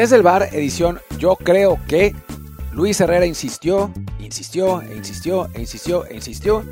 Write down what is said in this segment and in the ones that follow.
Desde el bar, edición Yo creo que Luis Herrera insistió, insistió, e insistió, e insistió, e insistió.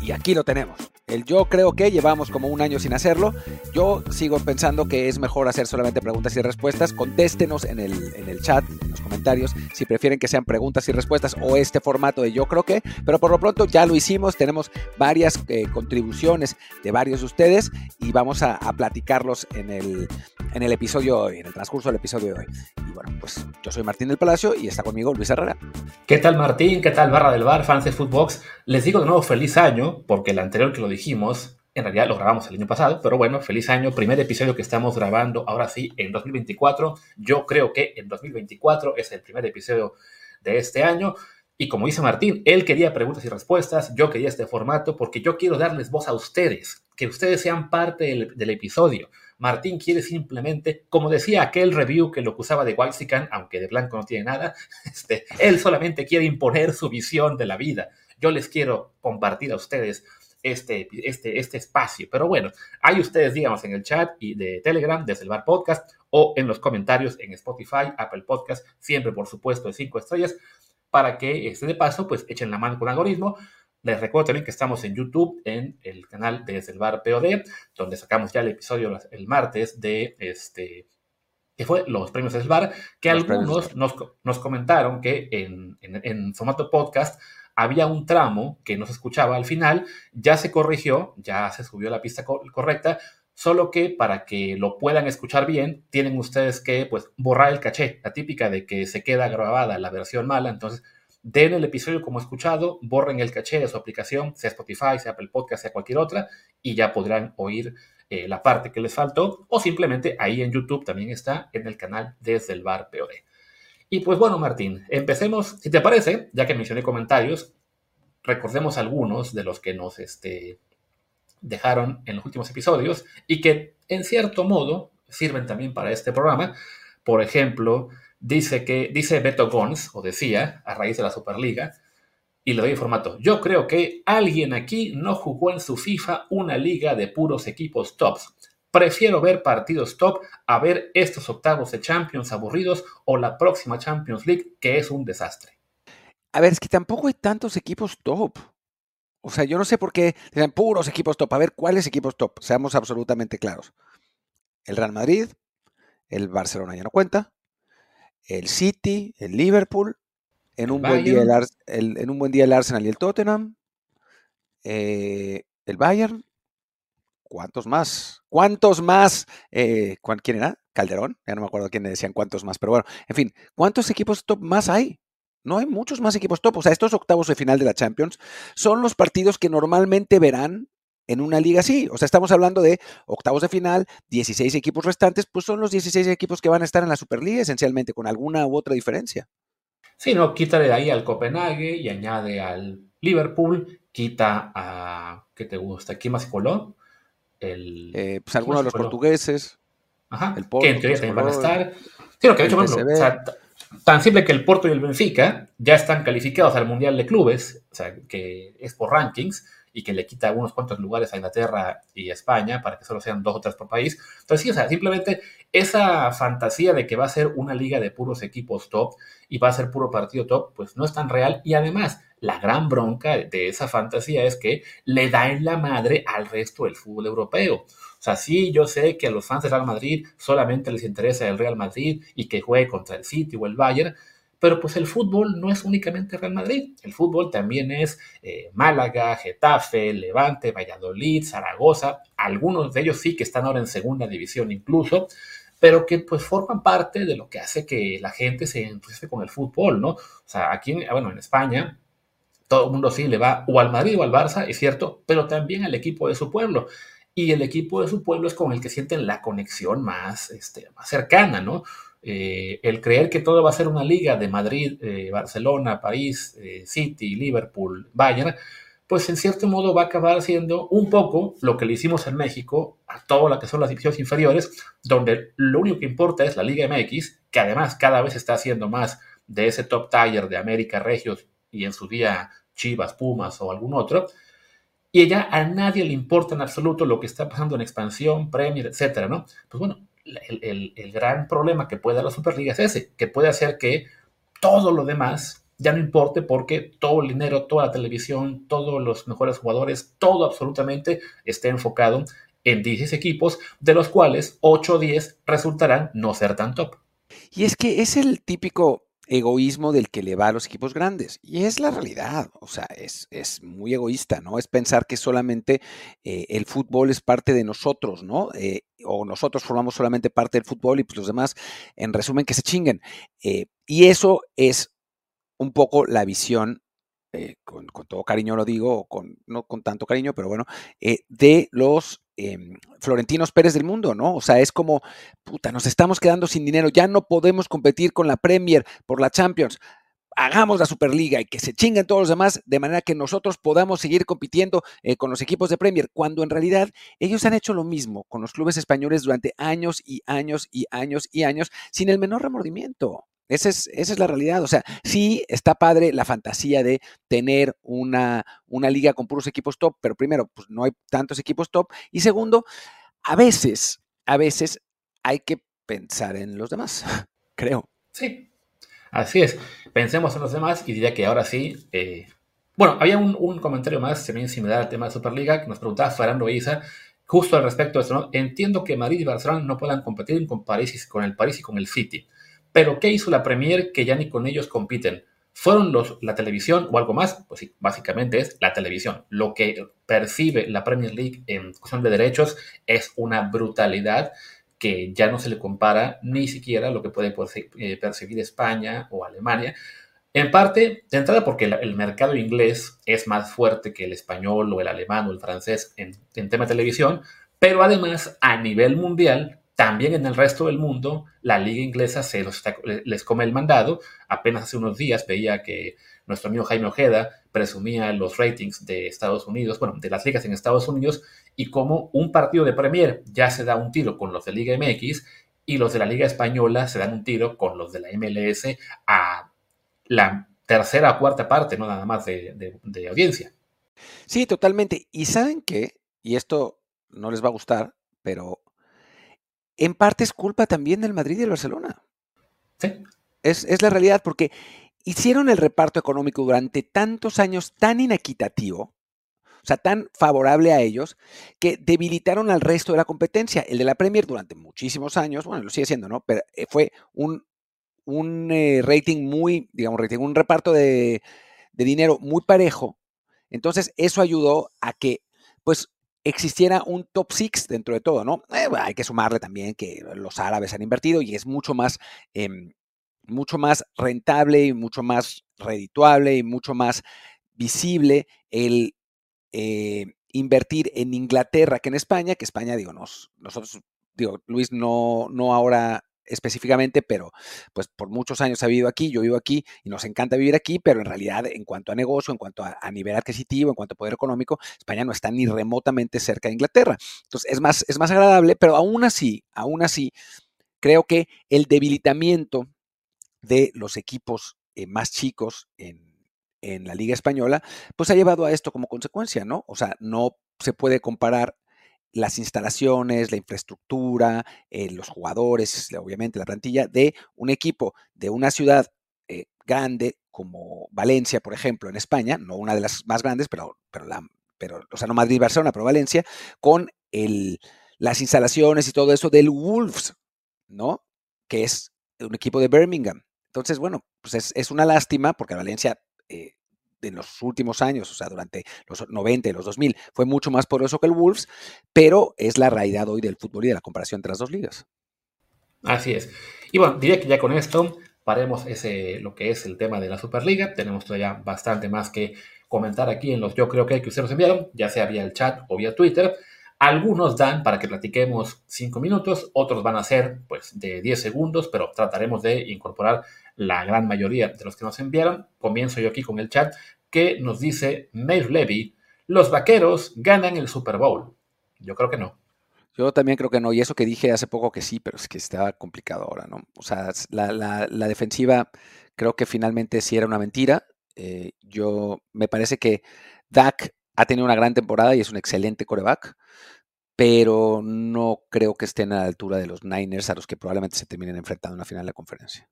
Y aquí lo tenemos. El yo creo que llevamos como un año sin hacerlo. Yo sigo pensando que es mejor hacer solamente preguntas y respuestas. Contéstenos en el, en el chat, en los comentarios, si prefieren que sean preguntas y respuestas o este formato de yo creo que. Pero por lo pronto ya lo hicimos. Tenemos varias eh, contribuciones de varios de ustedes y vamos a, platicarlos en el, en el episodio hoy, en el transcurso del episodio de hoy. Y bueno, pues yo soy Martín del Palacio y está conmigo Luis Herrera. ¿Qué tal Martín? ¿Qué tal Barra del Bar, fans Footbox? Les digo de nuevo feliz año, porque el anterior que lo dijimos, en realidad lo grabamos el año pasado, pero bueno, feliz año, primer episodio que estamos grabando ahora sí en 2024. Yo creo que en 2024 es el primer episodio de este año. Y como dice Martín, él quería preguntas y respuestas, yo quería este formato porque yo quiero darles voz a ustedes, que ustedes sean parte del, episodio. Martín quiere simplemente, como decía aquel review que lo acusaba de Waxican, aunque de blanco no tiene nada, este, él solamente quiere imponer su visión de la vida. Yo les quiero compartir a ustedes este, este, este espacio. Pero bueno, ahí ustedes díganos en el chat y de Telegram, desde el Bar Podcast, o en los comentarios en Spotify, Apple Podcast, siempre por supuesto de cinco estrellas, para que este de paso, pues echen la mano con el algoritmo. Les recuerdo también que estamos en YouTube, en el canal de Desde el Bar POD, donde sacamos ya el episodio el martes de este que fue los premios del bar, que los algunos nos, nos, comentaron que en, en, en, formato podcast había un tramo que no se escuchaba al final, ya se corrigió, ya se subió la pista co correcta, solo que para que lo puedan escuchar bien, tienen ustedes que pues, borrar el caché, la típica de que se queda grabada la versión mala, entonces den el episodio como escuchado, borren el caché de su aplicación, sea Spotify, sea Apple Podcast, sea cualquier otra, y ya podrán oír eh, la parte que les faltó, o simplemente ahí en YouTube también está en el canal Desde el Bar POD. Y pues bueno, Martín, empecemos, si te parece, ya que mencioné comentarios, recordemos algunos de los que nos este, dejaron en los últimos episodios y que en cierto modo sirven también para este programa. Por ejemplo, dice que dice Beto Gons, o decía, a raíz de la Superliga, y le doy el formato. Yo creo que alguien aquí no jugó en su FIFA una liga de puros equipos tops. Prefiero ver partidos top a ver estos octavos de Champions aburridos o la próxima Champions League que es un desastre. A ver, es que tampoco hay tantos equipos top. O sea, yo no sé por qué dicen puros equipos top. A ver, ¿cuáles equipos top? Seamos absolutamente claros. El Real Madrid, el Barcelona ya no cuenta, el City, el Liverpool, en, un buen, día el, el, en un buen día el Arsenal y el Tottenham, eh, el Bayern. ¿Cuántos más? ¿Cuántos más? Eh, ¿Quién era? Calderón, ya no me acuerdo quién decían cuántos más, pero bueno, en fin, ¿cuántos equipos top más hay? No hay muchos más equipos top. O sea, estos octavos de final de la Champions son los partidos que normalmente verán en una liga así. O sea, estamos hablando de octavos de final, 16 equipos restantes, pues son los 16 equipos que van a estar en la Superliga esencialmente, con alguna u otra diferencia. Sí, no, quítale de ahí al Copenhague y añade al Liverpool, quita a, ¿qué te gusta? ¿Quién más se coló? El, eh, pues algunos de los portugueses. Ajá, el Porto, que en teoría también van a estar. Sí, lo que de hecho, bueno, o sea, tan simple que el Porto y el Benfica ya están calificados al Mundial de Clubes, o sea, que es por rankings, y que le quita unos cuantos lugares a Inglaterra y España para que solo sean dos o tres por país. Entonces, sí, o sea, simplemente esa fantasía de que va a ser una liga de puros equipos top y va a ser puro partido top, pues no es tan real. Y además, la gran bronca de esa fantasía es que le da en la madre al resto del fútbol europeo. O sea, sí, yo sé que a los fans del Real Madrid solamente les interesa el Real Madrid y que juegue contra el City o el Bayern, pero pues el fútbol no es únicamente Real Madrid, el fútbol también es eh, Málaga, Getafe, Levante, Valladolid, Zaragoza, algunos de ellos sí que están ahora en segunda división incluso, pero que pues forman parte de lo que hace que la gente se entusiasme con el fútbol, ¿no? O sea, aquí, bueno, en España, todo el mundo sí le va o al Madrid o al Barça, es cierto, pero también al equipo de su pueblo. Y el equipo de su pueblo es con el que sienten la conexión más, este, más cercana, ¿no? Eh, el creer que todo va a ser una liga de Madrid, eh, Barcelona, París, eh, City, Liverpool, Bayern, pues en cierto modo va a acabar siendo un poco lo que le hicimos en México a todo lo que son las divisiones inferiores, donde lo único que importa es la Liga MX, que además cada vez está haciendo más de ese top tier de América Regios y en su día Chivas, Pumas o algún otro, y ya a nadie le importa en absoluto lo que está pasando en expansión, Premier, etcétera, ¿no? Pues bueno, el, el, gran problema que puede dar la Superliga es ese, que puede hacer que todo lo demás ya no importe porque todo el dinero, toda la televisión, todos los mejores jugadores, todo absolutamente esté enfocado en 16 equipos, de los cuales 8 o 10 resultarán no ser tan top. Y es que es el típico egoísmo del que le va a los equipos grandes. Y es la realidad, o sea, es, es muy egoísta, ¿no? Es pensar que solamente eh, el fútbol es parte de nosotros, ¿no? Eh, o nosotros formamos solamente parte del fútbol y pues los demás, en resumen, que se chinguen. Eh, y eso es un poco la visión con, todo cariño lo digo, con, no con tanto cariño, pero bueno, de los Em, Florentinos Pérez del mundo, ¿no? O sea, es como, puta, nos estamos quedando sin dinero, ya no podemos competir con la Premier por la Champions. Hagamos la Superliga y que se chinguen todos los demás de manera que nosotros podamos seguir compitiendo eh, con los equipos de Premier, cuando en realidad ellos han hecho lo mismo con los clubes españoles durante años y años y años y años sin el menor remordimiento. Esa es, esa es, la realidad. O sea, sí está padre la fantasía de tener una, una, liga con puros equipos top, pero primero, pues no hay tantos equipos top. Y segundo, a veces, a veces hay que pensar en los demás, creo. Sí, así es. Pensemos en los demás y diría que ahora sí. Eh, bueno, había un, comentario más también similar al tema de Superliga que nos preguntaba Fernando Isa justo al respecto de esto. ¿no? Entiendo que Madrid y Barcelona no puedan competir con, París, con el París y con el City pero ¿qué hizo la Premier que ya ni con ellos compiten? ¿Fueron los, la televisión o algo más? Pues sí, básicamente es la televisión. Lo que percibe la Premier League en cuestión de derechos es una brutalidad que ya no se le compara ni siquiera lo que puede eh, percibir España o Alemania. En parte, de entrada porque el mercado inglés es más fuerte que el español o el alemán o el francés en, en tema de televisión, pero además a nivel mundial también en el resto del mundo, la liga inglesa se les come el mandado. Apenas hace unos días veía que nuestro amigo Jaime Ojeda presumía los ratings de Estados Unidos, bueno, de las ligas en Estados Unidos, y como un partido de Premier ya se da un tiro con los de Liga MX y los de la Liga Española se dan un tiro con los de la MLS a la tercera o cuarta parte, no nada más de, de audiencia. Sí, totalmente. Y saben qué, y esto no les va a gustar, pero en parte es culpa también del Madrid y del Barcelona. Sí. Es, la realidad, porque hicieron el reparto económico durante tantos años tan inequitativo, o sea, tan favorable a ellos, que debilitaron al resto de la competencia. El de la Premier durante muchísimos años, bueno, lo sigue siendo, ¿no? Pero eh, fue un, un eh, rating muy, digamos, rating, un reparto de, de dinero muy parejo. Entonces, eso ayudó a que, pues, existiera un top six dentro de todo, ¿no? Eh, hay que sumarle también que los árabes han invertido y es mucho más, em, mucho más rentable y mucho más redituable y mucho más visible el eh, invertir en Inglaterra que en España, que España, digo, nos, nosotros, digo, Luis no, no ahora específicamente, pero pues por muchos años ha vivido aquí, yo vivo aquí y nos encanta vivir aquí, pero en realidad en cuanto a negocio, en cuanto a, nivel adquisitivo, en cuanto a poder económico, España no está ni remotamente cerca de Inglaterra. Entonces es más, es más agradable, pero aún así, aún así, creo que el debilitamiento de los equipos eh, más chicos en, en la Liga Española, pues ha llevado a esto como consecuencia, ¿no? O sea, no se puede comparar las instalaciones, la infraestructura, eh, los jugadores, obviamente la plantilla de un equipo de una ciudad eh, grande como Valencia, por ejemplo, en España, no una de las más grandes, pero, pero, la, pero o sea, no Madrid-Barcelona, pero Valencia, con el, las instalaciones y todo eso del Wolves, ¿no? Que es un equipo de Birmingham. Entonces, bueno, pues es, es una lástima porque Valencia eh, en los últimos años, o sea, durante los 90 y los 2000, fue mucho más poderoso que el Wolves, pero es la realidad hoy del fútbol y de la comparación entre las dos ligas. Así es. Y bueno, diría que ya con esto paremos ese, lo que es el tema de la Superliga. Tenemos todavía bastante más que comentar aquí en los yo creo que, que ustedes nos enviaron, ya sea vía el chat o vía Twitter. Algunos dan para que platiquemos 5 minutos, otros van a ser pues de 10 segundos, pero trataremos de incorporar la gran mayoría de los que nos enviaron. Comienzo yo aquí con el chat que nos dice Mayor Levy, los vaqueros ganan el Super Bowl. Yo creo que no. Yo también creo que no, y eso que dije hace poco que sí, pero es que estaba complicado ahora, ¿no? O sea, la, defensiva creo que finalmente sí era una mentira. Eh, yo me parece que Dak ha tenido una gran temporada y es un excelente coreback, pero no creo que estén a la altura de los Niners a los que probablemente se terminen enfrentando en la final de la conferencia.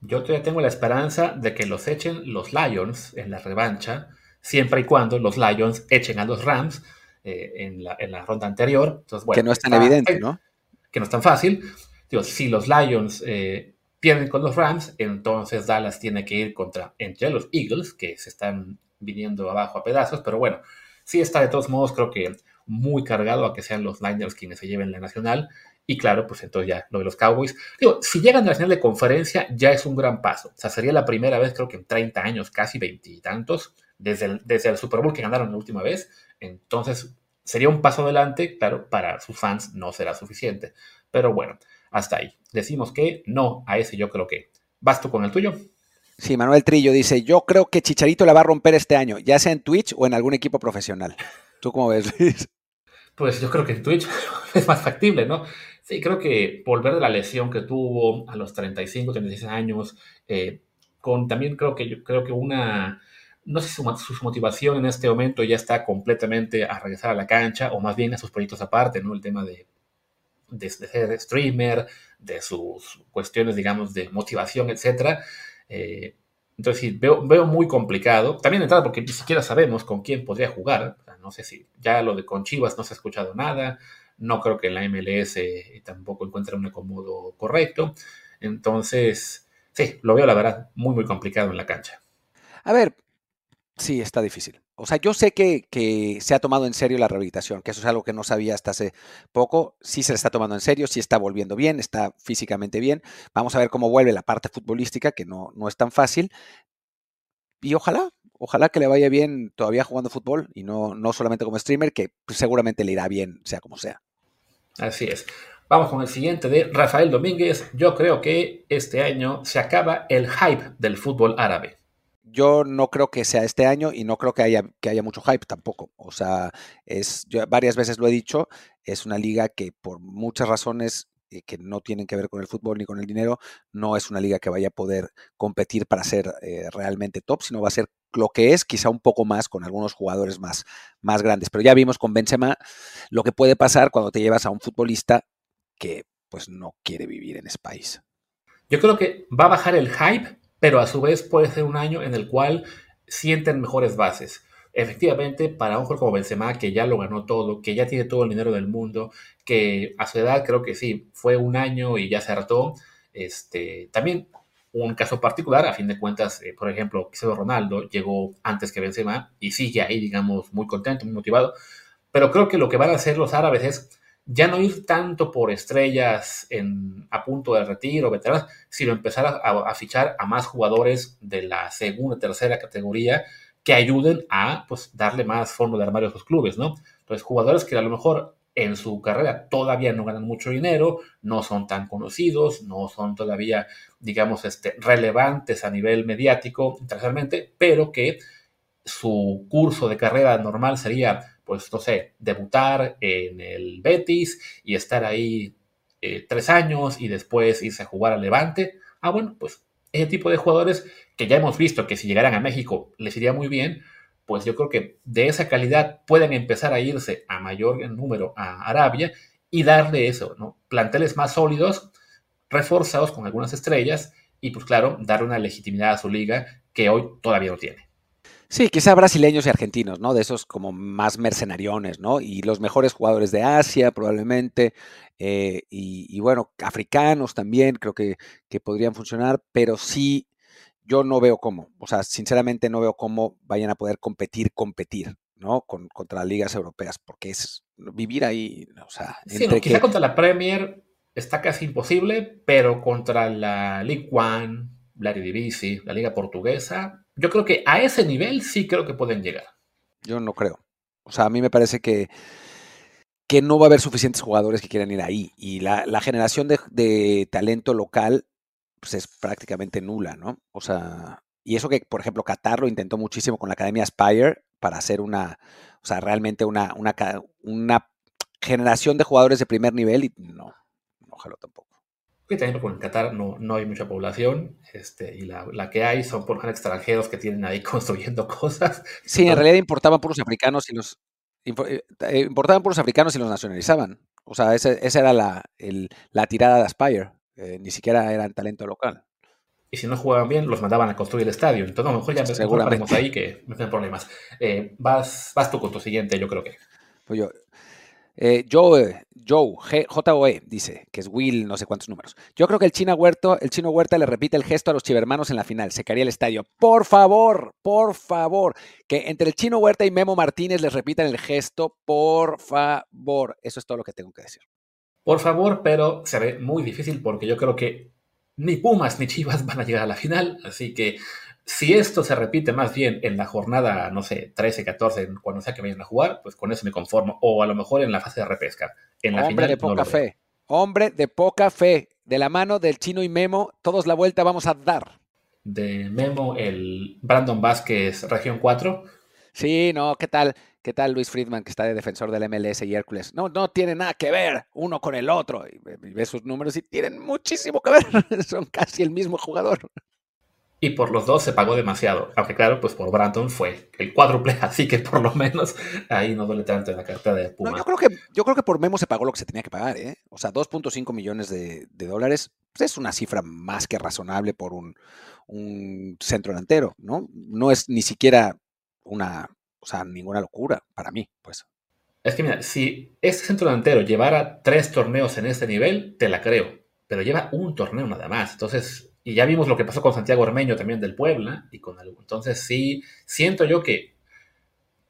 Yo todavía tengo la esperanza de que los echen los Lions en la revancha, siempre y cuando los Lions echen a los Rams eh, en, la, ronda anterior. que no es tan evidente, ¿no? Que no es tan fácil. Digo, si los Lions eh, pierden con los Rams, entonces Dallas tiene que ir contra entre los Eagles, que se están viniendo abajo a pedazos, pero bueno, sí está de todos modos, creo que muy cargado a que sean los Niners quienes se lleven la nacional. Y claro, pues entonces ya lo de los Cowboys. Digo, si llegan a la final de conferencia, ya es un gran paso. O sea, sería la primera vez, creo que en 30 años, casi veintitantos, desde el, desde el Super Bowl que ganaron la última vez. Entonces, sería un paso adelante. Claro, para sus fans no será suficiente. Pero bueno, hasta ahí. Decimos que no a ese, yo creo que. ¿Vas tú con el tuyo? Sí, Manuel Trillo dice: Yo creo que Chicharito la va a romper este año, ya sea en Twitch o en algún equipo profesional. ¿Tú cómo ves, Luis? Pues yo creo que en Twitch es más factible, ¿no? Sí, creo que volver de la lesión que tuvo a los 35, 36 años, eh, con también creo que yo creo que una, no sé si su, motivación en este momento ya está completamente a regresar a la cancha o más bien a sus proyectos aparte, ¿no? El tema de, de, ser streamer, de sus cuestiones, digamos, de motivación, etcétera. Eh, entonces sí, veo, veo muy complicado. También entrada porque ni siquiera sabemos con quién podría jugar. no sé si ya lo de con Chivas no se ha escuchado nada. No creo que la MLS eh, tampoco encuentre un acomodo correcto. Entonces, sí, lo veo la verdad muy, muy complicado en la cancha. A ver, sí, está difícil. O sea, yo sé que, que, se ha tomado en serio la rehabilitación, que eso es algo que no sabía hasta hace poco. Sí se le está tomando en serio, sí está volviendo bien, está físicamente bien. Vamos a ver cómo vuelve la parte futbolística, que no, no es tan fácil. Y ojalá, ojalá que le vaya bien todavía jugando fútbol y no, no solamente como streamer, que seguramente le irá bien, sea como sea. Así es. Vamos con el siguiente de Rafael Domínguez. Yo creo que este año se acaba el hype del fútbol árabe yo no creo que sea este año y no creo que haya, que haya mucho hype tampoco. O sea, es, yo varias veces lo he dicho, es una liga que por muchas razones eh, que no tienen que ver con el fútbol ni con el dinero, no es una liga que vaya a poder competir para ser eh, realmente top, sino va a ser lo que es, quizá un poco más con algunos jugadores más, más grandes. Pero ya vimos con Benzema lo que puede pasar cuando te llevas a un futbolista que pues no quiere vivir en ese país. Yo creo que va a bajar el hype pero a su vez puede ser un año en el cual sienten mejores bases. Efectivamente, para un jugador como Benzema, que ya lo ganó todo, que ya tiene todo el dinero del mundo, que a su edad creo que sí, fue un año y ya se hartó, este, también un caso particular, a fin de cuentas, eh, por ejemplo, Cristiano Ronaldo llegó antes que Benzema y sigue ahí, digamos, muy contento, muy motivado, pero creo que lo que van a hacer los árabes es ya no ir tanto por estrellas en, a punto de retiro, veteranos, sino empezar a, fichar a más jugadores de la segunda, tercera categoría que ayuden a pues, darle más fondo de armario a sus clubes, ¿no? Entonces, jugadores que a lo mejor en su carrera todavía no ganan mucho dinero, no son tan conocidos, no son todavía, digamos, este, relevantes a nivel mediático internacionalmente, pero que su curso de carrera normal sería pues, no sé, debutar en el Betis y estar ahí eh, tres años y después irse a jugar al Levante. Ah, bueno, pues ese tipo de jugadores que ya hemos visto que si llegaran a México les iría muy bien, pues yo creo que de esa calidad pueden empezar a irse a mayor número a Arabia y darle eso, ¿no? Planteles más sólidos, reforzados con algunas estrellas y pues claro, darle una legitimidad a su liga que hoy todavía no tiene. Sí, quizá brasileños y argentinos, ¿no? De esos como más mercenariones, ¿no? Y los mejores jugadores de Asia, probablemente. Eh, y, bueno, africanos también, creo que, podrían funcionar, pero sí, yo no veo cómo. O sea, sinceramente no veo cómo vayan a poder competir, competir, ¿no? Con, contra las ligas europeas, porque es vivir ahí, o sea. Sí, quizá contra la Premier está casi imposible, pero contra la League One, la Eredivisie, la Liga Portuguesa, yo creo que a ese nivel sí creo que pueden llegar. Yo no creo. O sea, a mí me parece que, que no va a haber suficientes jugadores que quieran ir ahí. Y la, generación de, talento local pues es prácticamente nula, ¿no? O sea, y eso que, por ejemplo, Qatar lo intentó muchísimo con la Academia Spire para hacer una, o sea, realmente una, una, una generación de jugadores de primer nivel y no, ojalá tampoco que también en Qatar no, no hay mucha población, este, y la, la que hay son por extranjeros que tienen ahí construyendo cosas. Sí, en realidad importaban puros africanos y los, eh, eh, importaban por los africanos y los nacionalizaban. O sea, esa, era la, la, tirada de Aspire. Ni siquiera eran talento local. Y si no jugaban bien, los mandaban a construir el estadio. Entonces, a lo mejor ya Seguramente. ahí que no tienen problemas. vas, vas tú con tu siguiente, yo creo que. Pues yo, eh, Joe, Joe, J-O-E, dice, que es Will, no sé cuántos números. Yo creo que el, China Huerto, el chino Huerta le repite el gesto a los chivermanos en la final. Se caería el estadio. Por favor, por favor, que entre el chino Huerta y Memo Martínez les repitan el gesto. Por favor. Eso es todo lo que tengo que decir. Por favor, pero se ve muy difícil porque yo creo que ni Pumas ni Chivas van a llegar a la final. Así que si esto se repite más bien en la jornada, no sé, 13, 14, cuando sea que vayan a jugar, pues con eso me conformo. O a lo mejor en la fase de repesca. En la Hombre de poca fe. Hombre de poca fe. De la mano del chino y Memo, todos la vuelta vamos a dar. De Memo, el Brandon Vázquez, región 4. Sí, no, ¿qué tal? ¿Qué tal Luis Friedman, que está de defensor del MLS y Hércules? No, no tiene nada que ver uno con el otro. Y ve sus números y tienen muchísimo que ver. Son casi el mismo jugador y por los dos se pagó demasiado. Aunque claro, pues por Brandon fue el cuádruple, así que por lo menos ahí no duele tanto en la carta de Puma. yo, creo que, yo creo que por Memo se pagó lo que se tenía que pagar, ¿eh? O sea, 2.5 millones de, dólares pues, es una cifra más que razonable por un, centro delantero, ¿no? No es ni siquiera una, o sea, ninguna locura para mí, pues. Es que mira, si este centro delantero llevara tres torneos en este nivel, te la creo. Pero lleva un torneo nada más. Entonces, y ya vimos lo que pasó con Santiago Ormeño también del Puebla y con algo. Entonces sí, siento yo que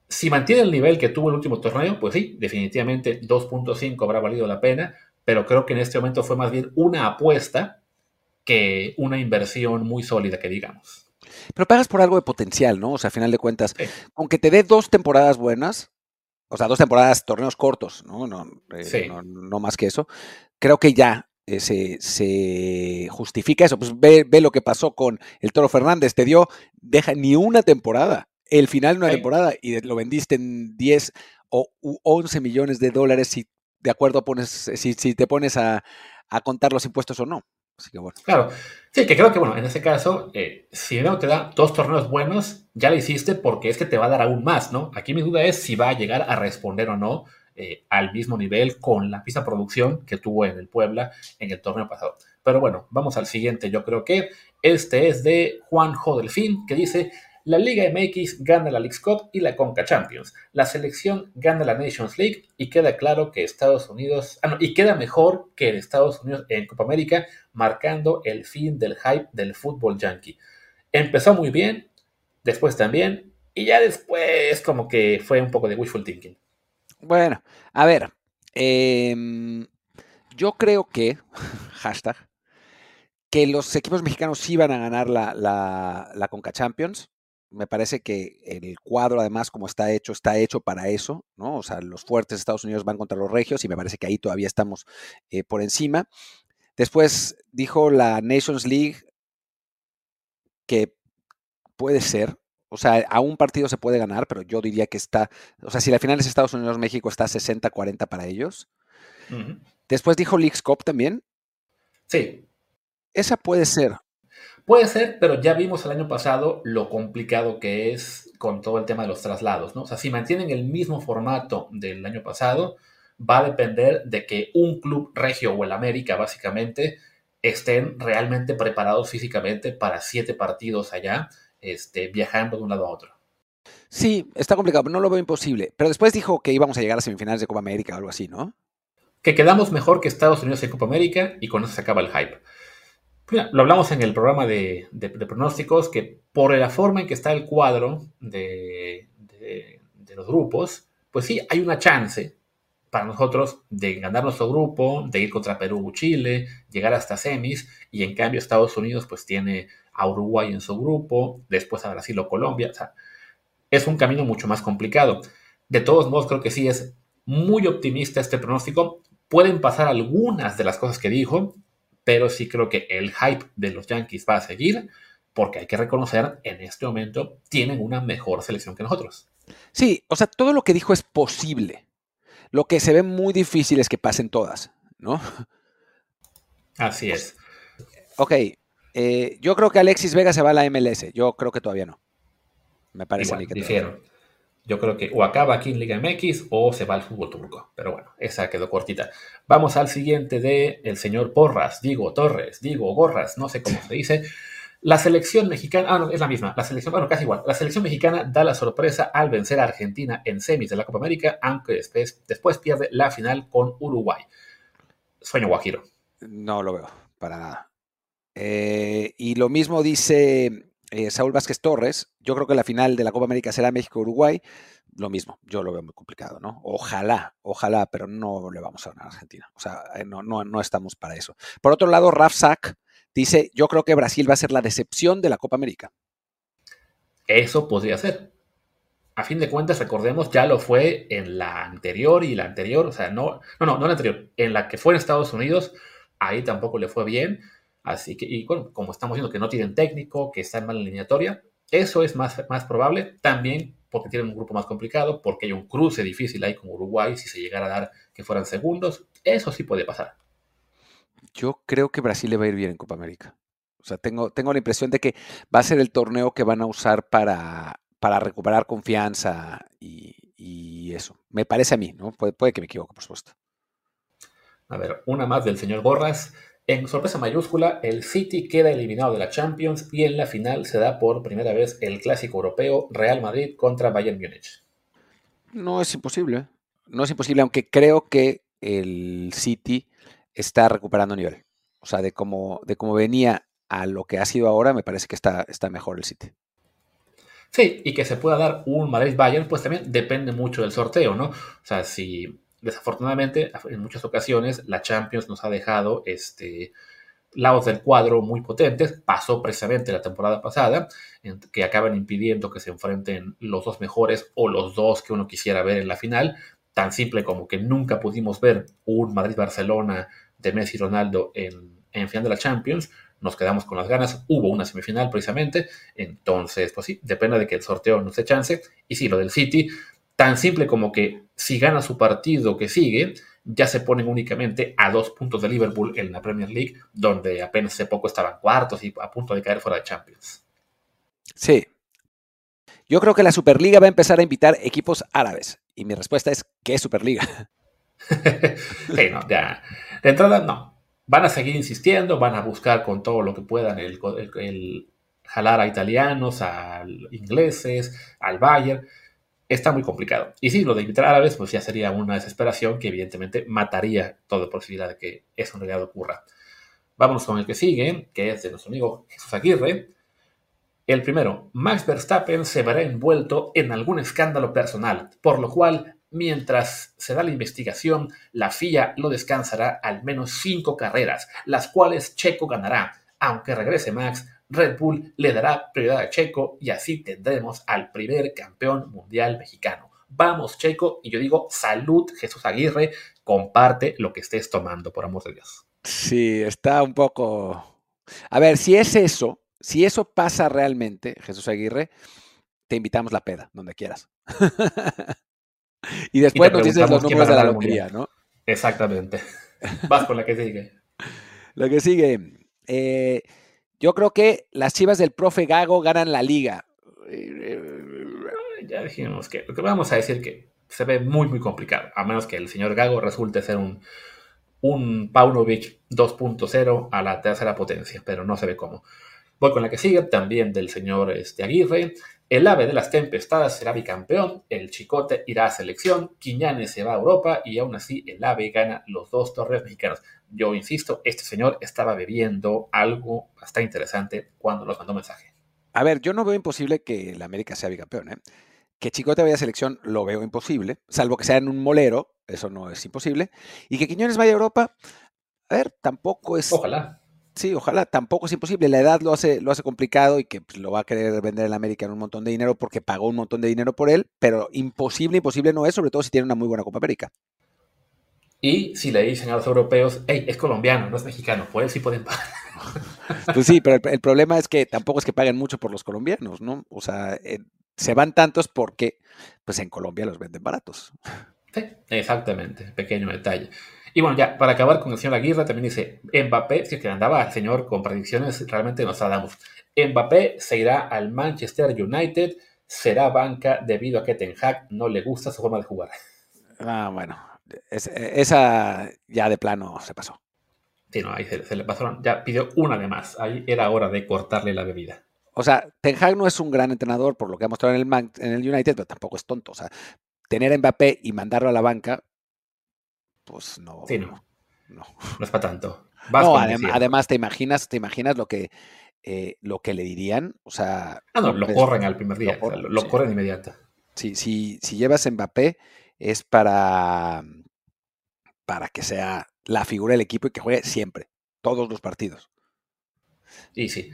si mantiene el nivel que tuvo el último torneo, pues sí, definitivamente 2.5 habrá valido la pena, pero creo que en este momento fue más bien una apuesta que una inversión muy sólida, que digamos. Pero pagas por algo de potencial, ¿no? O sea, a final de cuentas, aunque te dé dos temporadas buenas, o sea, dos temporadas, torneos cortos, ¿no? No, eh, no, no más que eso, creo que ya eh, se, justifica eso. Pues ve, lo que pasó con el Toro Fernández, te dio, deja ni una temporada, el final de una temporada, y lo vendiste en 10 o 11 millones de dólares si de acuerdo pones, si, si te pones a, contar los impuestos o no. Así que bueno. Claro, sí, que creo que bueno, en ese caso, eh, si no te da dos torneos buenos, ya lo hiciste porque es que te va a dar aún más, ¿no? Aquí mi duda es si va a llegar a responder o no eh, al mismo nivel con la pista producción que tuvo en el Puebla en el torneo pasado. Pero bueno, vamos al siguiente. Yo creo que este es de Juanjo Delfín, que dice, la Liga MX gana la League Cup y la Conca Champions. La selección gana la Nations League y queda claro que Estados Unidos, ah, no, y queda mejor que Estados Unidos en Copa América, marcando el fin del hype del fútbol yankee. Empezó muy bien, después también, y ya después como que fue un poco de wishful thinking. Bueno, a ver. Em, yo creo que, hashtag, que los equipos mexicanos van a ganar la, la, Conca Champions. Me parece que el cuadro, además, como está hecho, está hecho para eso, ¿no? O sea, los fuertes de Estados Unidos van contra los regios y me parece que ahí todavía estamos eh, por encima. Después dijo la Nations League que puede ser, o sea, a un partido se puede ganar, pero yo diría que está, o sea, si la final es Estados Unidos-México, está 60-40 para ellos. Después dijo Leagues Cup también. Sí. Esa puede ser. Puede ser, pero ya vimos el año pasado lo complicado que es con todo el tema de los traslados, ¿no? O sea, si mantienen el mismo formato del año pasado, va a depender de que un club regio o el América, básicamente, estén realmente preparados físicamente para siete partidos allá este, viajando de un lado a otro. Sí, está complicado, no lo veo imposible. Pero después dijo que íbamos a llegar a semifinales de Copa América o algo así, ¿no? Que quedamos mejor que Estados Unidos en Copa América y con eso se acaba el hype. Lo hablamos en el programa de, pronósticos, que por la forma en que está el cuadro de, los grupos, pues sí, hay una chance para nosotros de ganar nuestro grupo, de ir contra Perú, Chile, llegar hasta semis, y en cambio Estados Unidos pues tiene a Uruguay en su grupo, después a Brasil o Colombia. O es un camino mucho más complicado. De todos modos, creo que sí es muy optimista este pronóstico. Pueden pasar algunas de las cosas que dijo, pero sí creo que el hype de los Yankees va a seguir, porque hay que reconocer, en este momento tienen una mejor selección que nosotros. Sí, o sea, todo lo que dijo es posible. Lo que se ve muy difícil es que pasen todas, ¿no? Así es. Ok, eh, yo creo que Alexis Vega se va a la MLS. Yo creo que todavía no. Me parece que difiero. Yo creo que o acaba aquí en Liga MX o se va al fútbol turco. Pero bueno, esa quedó cortita. Vamos al siguiente de el señor Porras, digo Torres, digo Gorras, no sé cómo se dice. La selección mexicana, ah, no, es la misma, la selección, bueno, casi igual. La selección mexicana da la sorpresa al vencer a Argentina en semis de la Copa América, aunque después, después pierde la final con Uruguay. Sueño Guajiro. No lo veo, para nada. Eh, y lo mismo dice eh, Saúl Vázquez Torres. Yo creo que la final de la Copa América será México-Uruguay. Lo mismo, yo lo veo muy complicado, ¿no? Ojalá, ojalá, pero no le vamos a ganar a Argentina. O sea, eh, no, no, no estamos para eso. Por otro lado, Raf Sack dice, yo creo que Brasil va a ser la decepción de la Copa América. Eso podría ser. A fin de cuentas, recordemos, ya lo fue en la anterior y la anterior, o sea, no, no, no, no la anterior, en la que fue en Estados Unidos, ahí tampoco le fue bien. Así que, y bueno, como estamos viendo que no tienen técnico, que están mal en eliminatoria, eso es más, más probable. También porque tienen un grupo más complicado, porque hay un cruce difícil ahí con Uruguay, si se llegara a dar que fueran segundos, eso sí puede pasar. Yo creo que Brasil le va a ir bien en Copa América. O sea, tengo, tengo la impresión de que va a ser el torneo que van a usar para, para recuperar confianza y, eso. Me parece a mí, ¿no? Puede, puede que me equivoque, por supuesto. A ver, una más del señor Borras. En sorpresa mayúscula, el City queda eliminado de la Champions y en la final se da por primera vez el clásico europeo Real Madrid contra Bayern Múnich. No es imposible. No es imposible, aunque creo que el City está recuperando nivel. O sea, de cómo, de cómo venía a lo que ha sido ahora, me parece que está, está mejor el City. Sí, y que se pueda dar un Madrid-Bayern, pues también depende mucho del sorteo, ¿no? O sea, si desafortunadamente en muchas ocasiones la Champions nos ha dejado este, lados del cuadro muy potentes, pasó precisamente la temporada pasada, que acaban impidiendo que se enfrenten los dos mejores o los dos que uno quisiera ver en la final, tan simple como que nunca pudimos ver un Madrid-Barcelona de Messi y Ronaldo en, en final de la Champions, nos quedamos con las ganas. Hubo una semifinal precisamente, entonces, pues sí, depende de que el sorteo nos dé chance. Y sí, lo del City, tan simple como que si gana su partido que sigue, ya se ponen únicamente a dos puntos de Liverpool en la Premier League, donde apenas hace poco estaban cuartos y a punto de caer fuera de Champions. Sí. Yo creo que la Superliga va a empezar a invitar equipos árabes. Y mi respuesta es, ¿qué es Superliga? sí, no, ya. De entrada, no van a seguir insistiendo, van a buscar con todo lo que puedan el, jalar a italianos, a ingleses, al Bayern. Está muy complicado. Y sí, lo de invitar árabes, pues ya sería una desesperación que evidentemente mataría toda posibilidad de que eso en realidad ocurra. Vámonos con el que sigue, que es de nuestro amigo Jesús Aguirre. El primero, Max Verstappen se verá envuelto en algún escándalo personal, por lo cual Mientras se da la investigación, la FIA lo descansará al menos cinco carreras, las cuales Checo ganará. Aunque regrese Max, Red Bull le dará prioridad a Checo y así tendremos al primer campeón mundial mexicano. Vamos, Checo, y yo digo, salud, Jesús Aguirre, comparte lo que estés tomando, por amor de Dios. Sí, está un poco... A ver, si es eso, si eso pasa realmente, Jesús Aguirre, te invitamos la peda, donde quieras. Y después nos dices los números de la lotería, ¿no? Exactamente. Vas con la que sigue. Lo que sigue. Eh, yo creo que las chivas del profe Gago ganan la liga. Ya dijimos que lo que vamos a decir que se ve muy, muy complicado, a menos que el señor Gago resulte ser un, un Paunovic 2.0 a la tercera potencia, pero no se ve cómo. Voy con la que sigue, también del señor este, Aguirre. El ave de las tempestades será bicampeón, el chicote irá a selección, Quiñanes se va a Europa y aún así el ave gana los dos torneos mexicanos. Yo insisto, este señor estaba bebiendo algo bastante interesante cuando nos mandó mensaje. A ver, yo no veo imposible que el América sea bicampeón. ¿eh? Que Chicote vaya a selección lo veo imposible, salvo que sea en un molero, eso no es imposible. Y que Quiñones vaya a Europa, a ver, tampoco es... Ojalá Sí, ojalá, tampoco es imposible. La edad lo hace, lo hace complicado y que pues, lo va a querer vender en América en un montón de dinero porque pagó un montón de dinero por él, pero imposible, imposible no es, sobre todo si tiene una muy buena Copa América. Y si le dicen a los europeos, hey, es colombiano, no es mexicano, por él sí pueden pagar. Pues sí, pero el, problema es que tampoco es que paguen mucho por los colombianos, ¿no? O sea, eh, se van tantos porque pues en Colombia los venden baratos. Sí, exactamente, pequeño detalle. Y bueno, ya para acabar con el señor Aguirre, también dice Mbappé, si es que andaba el señor con predicciones, realmente nos damos. Mbappé se irá al Manchester United, será banca debido a que Ten Hag no le gusta su forma de jugar. Ah, bueno, esa ya de plano se pasó. Sí, no, ahí se, le pasaron. Ya pidió una de más. Ahí era hora de cortarle la bebida. O sea, Ten Hag no es un gran entrenador por lo que ha mostrado en el, en el United, pero tampoco es tonto. O sea, tener a Mbappé y mandarlo a la banca, pues no. Sí, no. No, no es para tanto. no, además, te imaginas, te imaginas lo que, eh, lo que le dirían. O sea. Ah, no, lo corren al primer día. Lo, corren, inmediato. Sí, si, si llevas Mbappé, es para, para que sea la figura del equipo y que juegue siempre, todos los partidos. Y sí.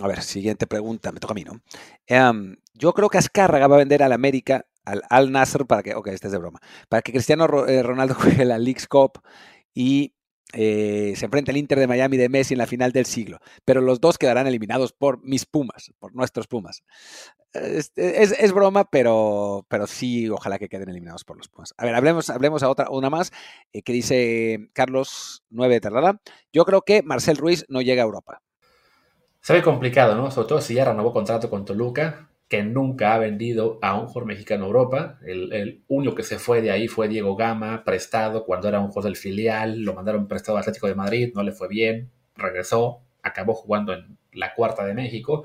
A ver, siguiente pregunta, me toca a mí, ¿no? Em, yo creo que Azcárraga va a vender al América, al Al Nasser, para que, ok, este es de broma, para que Cristiano eh, Ronaldo juegue la League's Cup y eh, se enfrenta el Inter de Miami de Messi en la final del siglo, pero los dos quedarán eliminados por mis Pumas, por nuestros Pumas. Es, broma, pero, pero sí, ojalá que queden eliminados por los Pumas. A ver, hablemos, hablemos a otra, una más, eh, que dice Carlos 9 de Yo creo que Marcel Ruiz no llega a Europa. Se ve complicado, ¿no? Sobre todo si ya renovó contrato con Toluca, que nunca ha vendido a un jugador mexicano a Europa. El, único que se fue de ahí fue Diego Gama, prestado cuando era un jugador del filial, lo mandaron prestado al Atlético de Madrid, no le fue bien, regresó, acabó jugando en la cuarta de México.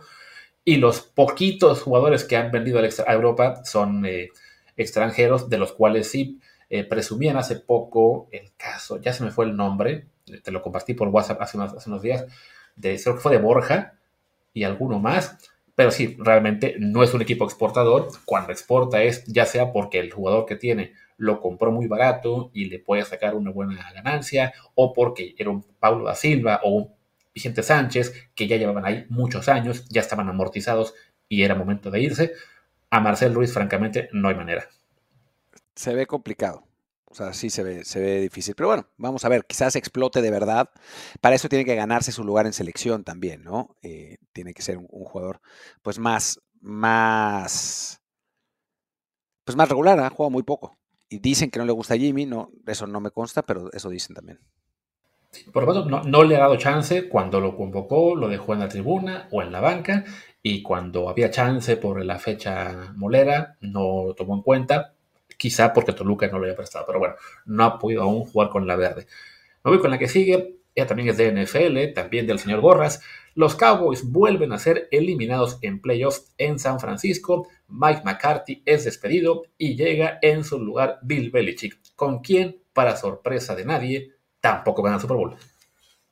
Y los poquitos jugadores que han vendido a Europa son eh, extranjeros, de los cuales sí eh, presumían hace poco el caso, ya se me fue el nombre, te lo compartí por WhatsApp hace unos, hace unos días, de, creo que fue de Borja y alguno más pero sí, realmente no es un equipo exportador. Cuando exporta es ya sea porque el jugador que tiene lo compró muy barato y le puede sacar una buena ganancia, o porque era un Paulo da Silva o un Vicente Sánchez que ya llevaban ahí muchos años, ya estaban amortizados y era momento de irse. A Marcel Ruiz, francamente, no hay manera. Se ve complicado. O sea, sí se ve, se ve difícil. Pero bueno, vamos a ver, quizás explote de verdad. Para eso tiene que ganarse su lugar en selección también, ¿no? Eh, tiene que ser un, jugador, pues más, más, pues más regular, ha jugado muy poco. Y dicen que no le gusta a Jimmy, no, eso no me consta, pero eso dicen también. Por lo tanto, no, le ha dado chance cuando lo convocó, lo dejó en la tribuna o en la banca, y cuando había chance por la fecha molera, no lo tomó en cuenta, quizá porque Toluca no lo había prestado, pero bueno, no ha podido aún jugar con la verde. Me voy con la que sigue, ella también es de NFL, también del señor Gorras. Los Cowboys vuelven a ser eliminados en playoffs en San Francisco. Mike McCarthy es despedido y llega en su lugar Bill Belichick, con quien, para sorpresa de nadie, tampoco gana el Super Bowl.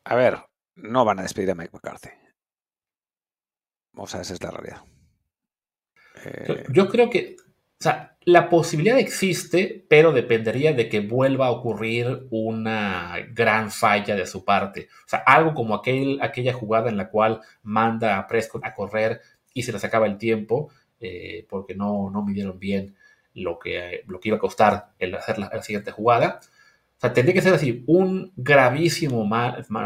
A ver, no van a despedir a Mike McCarthy. O sea, esa es la realidad. Yo creo que sea, la posibilidad existe, pero dependería de que vuelva a ocurrir una gran falla de su parte. O sea, algo como aquel, aquella jugada en la cual manda a Prescott a correr y se les acaba el tiempo eh, porque no, no midieron bien lo que, lo que iba a costar el hacer la, siguiente jugada. O sea, tendría que ser así, un gravísimo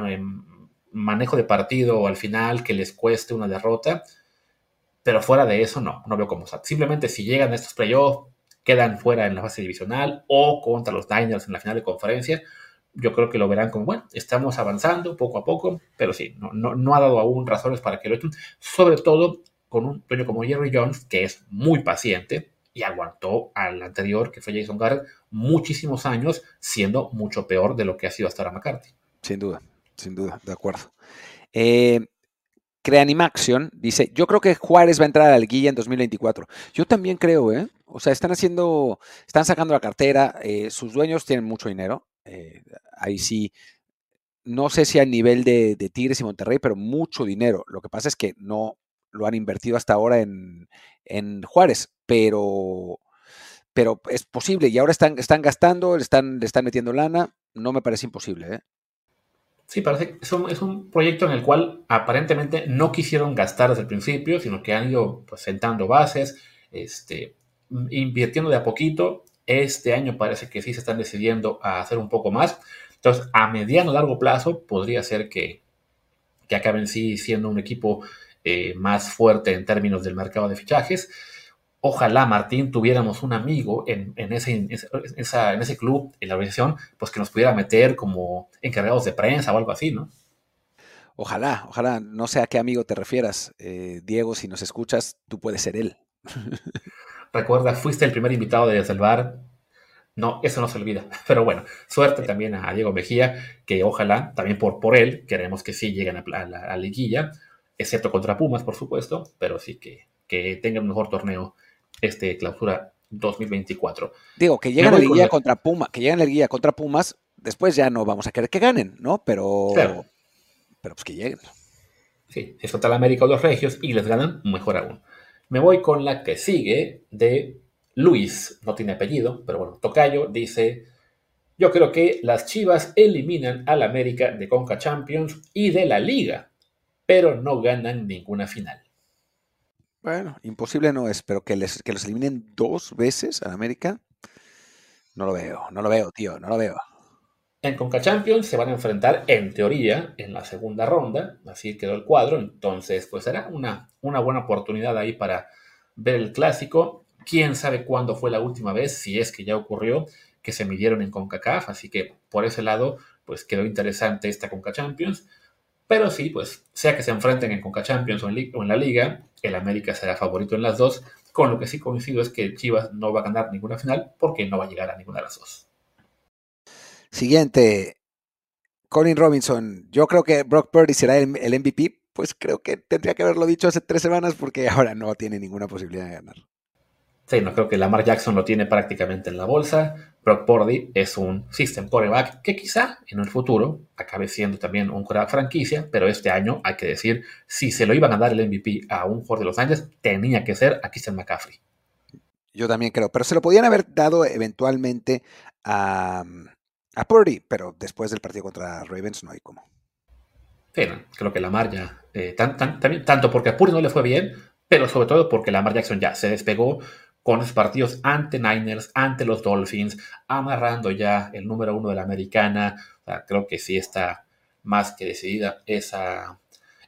em, manejo de partido al final que les cueste una derrota pero fuera de eso, no, no veo cómo. simplemente si llegan a estos playoffs, quedan fuera en la fase divisional o contra los Niners en la final de conferencia, yo creo que lo verán como, bueno, estamos avanzando poco a poco, pero sí, no, no, ha dado aún razones para que lo echen, sobre todo con un dueño como Jerry Jones, que es muy paciente y aguantó al anterior, que fue Jason Garrett, muchísimos años, siendo mucho peor de lo que ha sido hasta ahora McCarthy. Sin duda, sin duda, de acuerdo. Eh, Creanimaction dice, yo creo que Juárez va a entrar a la liguilla en 2024. Yo también creo, ¿eh? O sea, están haciendo, están sacando la cartera, eh, sus dueños tienen mucho dinero. Eh, ahí sí, no sé si a nivel de, Tigres y Monterrey, pero mucho dinero. Lo que pasa es que no lo han invertido hasta ahora en, Juárez, pero, pero es posible. Y ahora están, están gastando, están, le están metiendo lana. No me parece imposible, ¿eh? Sí, parece que es un, es un, proyecto en el cual aparentemente no quisieron gastar desde el principio, sino que han ido pues, sentando bases, este, invirtiendo de a poquito. Este año parece que sí se están decidiendo a hacer un poco más. Entonces, a mediano largo plazo podría ser que, que acaben sí siendo un equipo eh, más fuerte en términos del mercado de fichajes. Ojalá, Martín, tuviéramos un amigo en, ese, en, ese club, en la organización, pues que nos pudiera meter como encargados de prensa o algo así, ¿no? Ojalá, ojalá, no sé a qué amigo te refieras. Eh, Diego, si nos escuchas, tú puedes ser él. Recuerda, fuiste el primer invitado de Desde el Bar. No, eso no se olvida. Pero bueno, suerte también a Diego Mejía, que ojalá, también por, por él, queremos que sí lleguen a, la, liguilla, excepto contra Pumas, por supuesto, pero sí que, que tengan un mejor torneo este clausura 2024. Digo, que lleguen a la liguilla contra Pumas, que lleguen a la liguilla contra Pumas, después ya no vamos a querer que ganen, ¿no? Pero, pero pues que lleguen. Sí, es contra la América o los Regios y les ganan, mejor aún. Me voy con la que sigue de Luis, no tiene apellido, pero bueno, Tocayo dice, yo creo que las Chivas eliminan al América de Conca Champions y de la Liga, pero no ganan ninguna final. Bueno, imposible no es, pero que, les, que los eliminen dos veces a América, no lo veo, no lo veo, tío, no lo veo. En Conca Champions se van a enfrentar, en teoría, en la segunda ronda, así quedó el cuadro, entonces pues será una, una buena oportunidad ahí para ver el clásico. Quién sabe cuándo fue la última vez, si es que ya ocurrió, que se midieron en CONCACAF, así que por ese lado, pues quedó interesante esta Conca Champions. Pero sí, pues sea que se enfrenten en Conca Champions o en, o en la Liga, el América será favorito en las dos, con lo que sí coincido es que Chivas no va a ganar ninguna final porque no va a llegar a ninguna de las dos. Siguiente, Colin Robinson. Yo creo que Brock Purdy será el, MVP. Pues creo que tendría que haberlo dicho hace tres semanas porque ahora no tiene ninguna posibilidad de ganar. Sí, no creo que Lamar Jackson lo tiene prácticamente en la bolsa. Brock Purdy es un system quarterback que quizá en el futuro acabe siendo también un quarterback franquicia, pero este año hay que decir, si se lo iban a dar el MVP a un jugador de Los Ángeles, tenía que ser a Christian McCaffrey. Yo también creo, pero se lo podían haber dado eventualmente a, a Purdy, pero después del partido contra Ravens no hay como. Sí, creo que Lamar ya, eh, tanto porque a Purdy no le fue bien, pero sobre todo porque Lamar Jackson ya se despegó con los partidos ante Niners, ante los Dolphins, amarrando ya el número uno de la americana. creo que sí está más que decidida esa,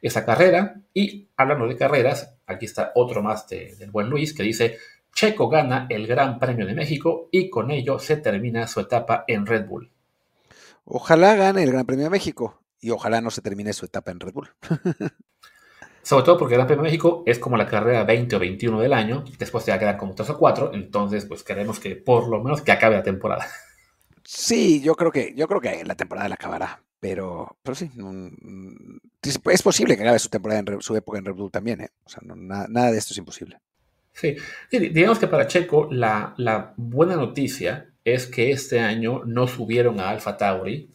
esa carrera. Y hablando de carreras, aquí está otro más del buen Luis que dice, Checo gana el Gran Premio de México y con ello se termina su etapa en Red Bull. Ojalá gane el Gran Premio de México y ojalá no se termine su etapa en Red Bull. Sobre todo porque el Gran Premio de México es como la carrera 20 o 21 del año, después se va a quedar como 3 o 4, entonces pues queremos que por lo menos que acabe la temporada. Sí, yo creo que, yo creo que la temporada la acabará, pero, pero sí, es posible que acabe su temporada en su época en Red Bull también, ¿eh? o sea, nada, de esto es imposible. Sí. digamos que para Checo la, la buena noticia es que este año no subieron a Alpha Tauri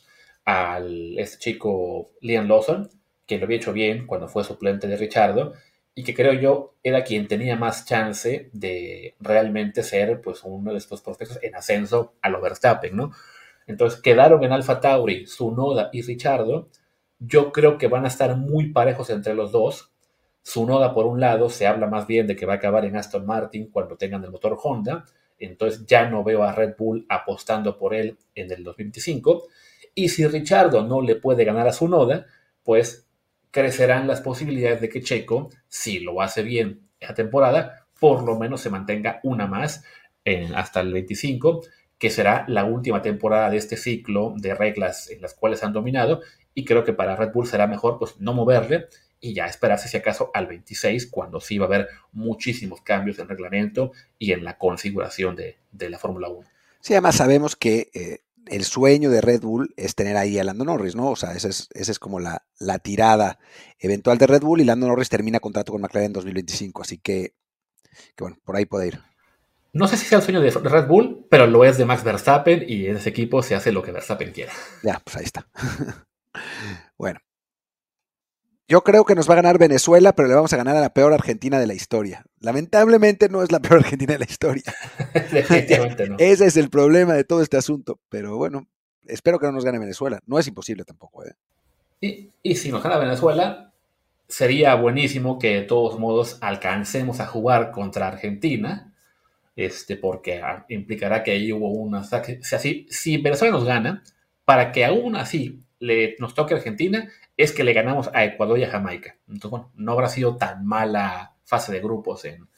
al este chico Liam Lawson, que lo había hecho bien cuando fue suplente de Richardo, y que creo yo era quien tenía más chance de realmente ser pues uno de estos prospectos en ascenso a lo Verstappen, ¿no? Entonces quedaron en Alpha Tauri, Sunoda y Richardo. Yo creo que van a estar muy parejos entre los dos. Sunoda, por un lado, se habla más bien de que va a acabar en Aston Martin cuando tengan el motor Honda entonces ya no veo a Red Bull apostando por él en el 2025. Y si Richardo no le puede ganar a su noda, pues crecerán las posibilidades de que Checo, si lo hace bien esa temporada, por lo menos se mantenga una más hasta el 25, que será la última temporada de este ciclo de reglas en las cuales han dominado. Y creo que para Red Bull será mejor pues no moverle y ya esperarse si acaso al 26, cuando sí va a haber muchísimos cambios en reglamento y en la configuración de, la Fórmula 1. Sí, además sabemos que eh, el sueño de Red Bull es tener ahí a Lando Norris, ¿no? O sea, esa es, es como la, la, tirada eventual de Red Bull y Lando Norris termina contrato con McLaren en 2025, así que, que bueno, por ahí puede ir. No sé si sea el sueño de Red Bull, pero lo es de Max Verstappen y en ese equipo se hace lo que Verstappen quiera. Ya, pues ahí está. bueno, yo creo que nos va a ganar Venezuela, pero le vamos a ganar a la peor Argentina de la historia. Lamentablemente no es la peor Argentina de la historia. Definitivamente no. Ese es el problema de todo este asunto. Pero bueno, espero que no nos gane Venezuela. No es imposible tampoco. ¿eh? Y, si nos gana Venezuela, sería buenísimo que de todos modos alcancemos a jugar contra Argentina. Este, porque implicará que ahí hubo una. si, si Venezuela nos gana, para que aún así le, nos toque Argentina, es que le ganamos a Ecuador y a Jamaica. Entonces, bueno, no habrá sido tan mala fase de grupos en,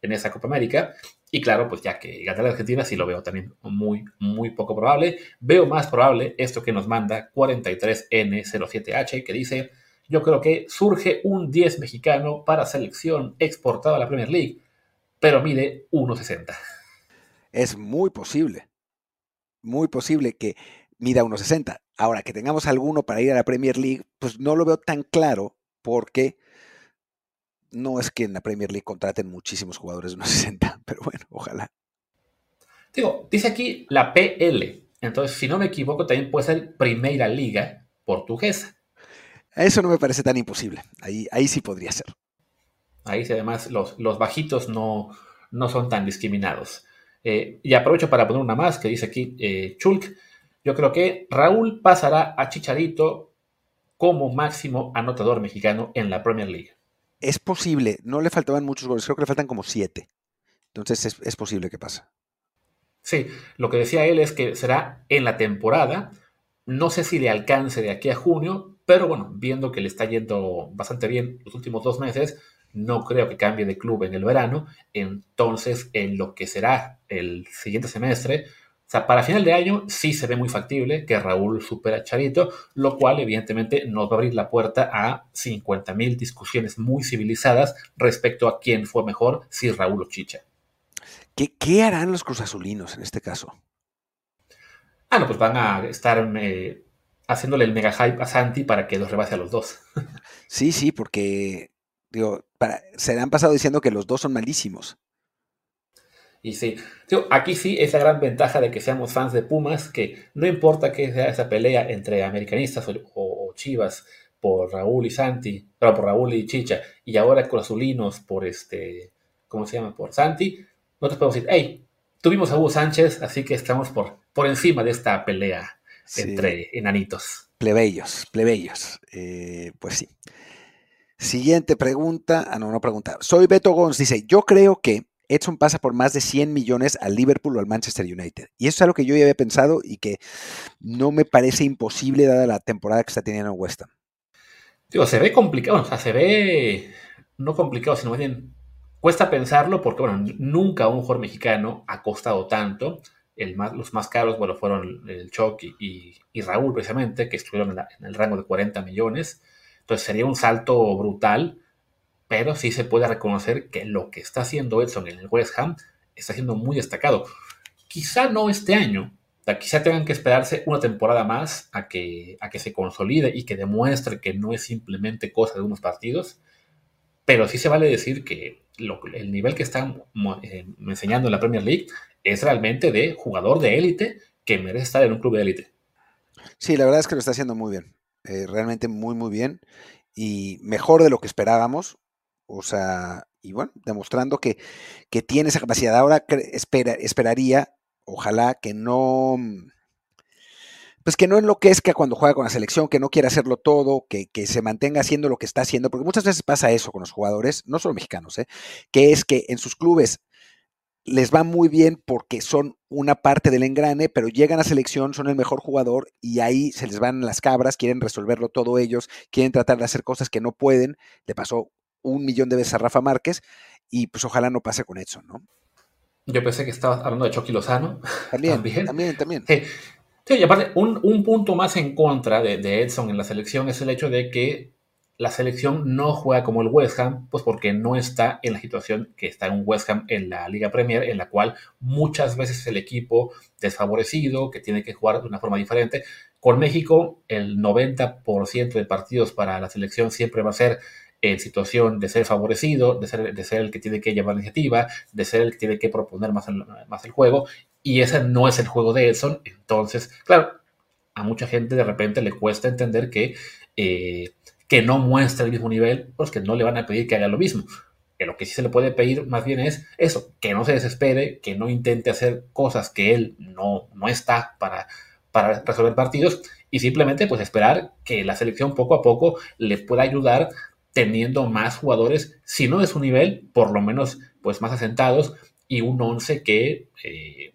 esa Copa América. Y claro, pues ya que gana la Argentina, sí lo veo también muy, muy poco probable. Veo más probable esto que nos manda 43N07H, que dice, yo creo que surge un 10 mexicano para selección exportado a la Premier League. pero mide 1,60. Es muy posible, muy posible que mida 1,60. Ahora, que tengamos alguno para ir a la Premier League, pues no lo veo tan claro porque no es que en la Premier League contraten muchísimos jugadores de 1,60, pero bueno, ojalá. Digo, dice aquí la PL. Entonces, si no me equivoco, también puede ser Primera Liga Portuguesa. Eso no me parece tan imposible. Ahí, ahí sí podría ser. Ahí sí, además los, los bajitos no, no son tan discriminados. Eh, y aprovecho para poner una más que dice aquí eh, Chulk. Yo creo que Raúl pasará a Chicharito como máximo anotador mexicano en la Premier League. Es posible, no le faltaban muchos goles, creo que le faltan como siete. Entonces es, es posible que pase. Sí, lo que decía él es que será en la temporada. No sé si le alcance de aquí a junio, pero bueno, viendo que le está yendo bastante bien los últimos dos meses, no creo que cambie de club en el verano. Entonces, en lo que será el siguiente semestre, o sea, para final de año sí se ve muy factible que Raúl supera a Charito, lo cual evidentemente nos va a abrir la puerta a 50.000 discusiones muy civilizadas respecto a quién fue mejor, si Raúl o Chicha. ¿Qué, harán los cruzazulinos en este caso? Ah, no, pues van a estar eh, haciéndole el mega hype a Santi para que los rebase a los dos. Sí, sí, porque digo, se le han pasado diciendo que los dos son malísimos. Y sí, aquí sí esa gran ventaja de que seamos fans de Pumas, que no importa que sea esa pelea entre americanistas o, chivas por Raúl y Santi, pero por Raúl y Chicha, y ahora con azulinos por este, ¿cómo se llama? Por Santi, nosotros podemos decir, hey, tuvimos a Hugo Sánchez, así que estamos por, por encima de esta pelea entre enanitos. Plebeyos, plebeyos. Eh, pues sí. Siguiente pregunta. Ah, no, no pregunta. Soy Beto Gons. Dice: Yo creo que Edson pasa por más de 100 millones al Liverpool o al Manchester United. Y eso es algo que yo ya había pensado y que no me parece imposible dada la temporada que está teniendo en West Ham. Digo, se ve complicado, o sea, se ve no complicado, sino más bien cuesta pensarlo porque, bueno, nunca un jugador mexicano ha costado tanto. El más, los más caros, bueno, fueron el Chucky y, Raúl precisamente, que estuvieron en, el rango de 40 millones. Entonces sería un salto brutal pero sí se puede reconocer que lo que está haciendo Edson en el West Ham está siendo muy destacado. Quizá no este año, quizá tengan que esperarse una temporada más a que, a que se consolide y que demuestre que no es simplemente cosa de unos partidos, pero sí se vale decir que el nivel que están eh, enseñando en la Premier League es realmente de jugador de élite que merece estar en un club de élite. Sí, la verdad es que lo está haciendo muy bien, eh, realmente muy, muy bien y mejor de lo que esperábamos. O sea, y bueno, demostrando que, tiene esa capacidad. Ahora espera, esperaría, ojalá que no, mm, pues que no enloquezca cuando juega con la selección, que no quiera hacerlo todo, que, se mantenga haciendo lo que está haciendo, porque muchas veces pasa eso con los jugadores, no solo mexicanos, ¿eh? que es que en sus clubes les va muy bien porque son una parte del engrane, pero llegan a selección, son el mejor jugador y ahí se les van las cabras, quieren resolverlo todo ellos, quieren tratar de hacer cosas que no pueden. Le pasó un millón de veces a Rafa Márquez y pues ojalá no pase con Edson, ¿no? Yo pensé que estabas hablando de Chucky Lozano. También, también, también. Sí. y aparte, un, punto más en contra de, de, Edson en la selección es el hecho de que la selección no juega como el West Ham, pues porque no está en la situación que está en West Ham en la Liga Premier, en la cual muchas veces el equipo desfavorecido, que tiene que jugar de una forma diferente. Con México, el 90% de partidos para la selección siempre va a ser en situación de ser favorecido, de ser, de ser el que tiene que llevar la iniciativa, de ser el que tiene que proponer más el, más el juego, y ese no es el juego de Edson. Entonces, claro, a mucha gente de repente le cuesta entender que, eh, que no muestra el mismo nivel, pues que no le van a pedir que haga lo mismo. Lo que sí se le puede pedir más bien es eso, que no se desespere, que no intente hacer cosas que él no, no está para, para resolver partidos y simplemente pues esperar que la selección poco a poco le pueda ayudar teniendo más jugadores, si no de su nivel, por lo menos pues más asentados y un 11 que, eh,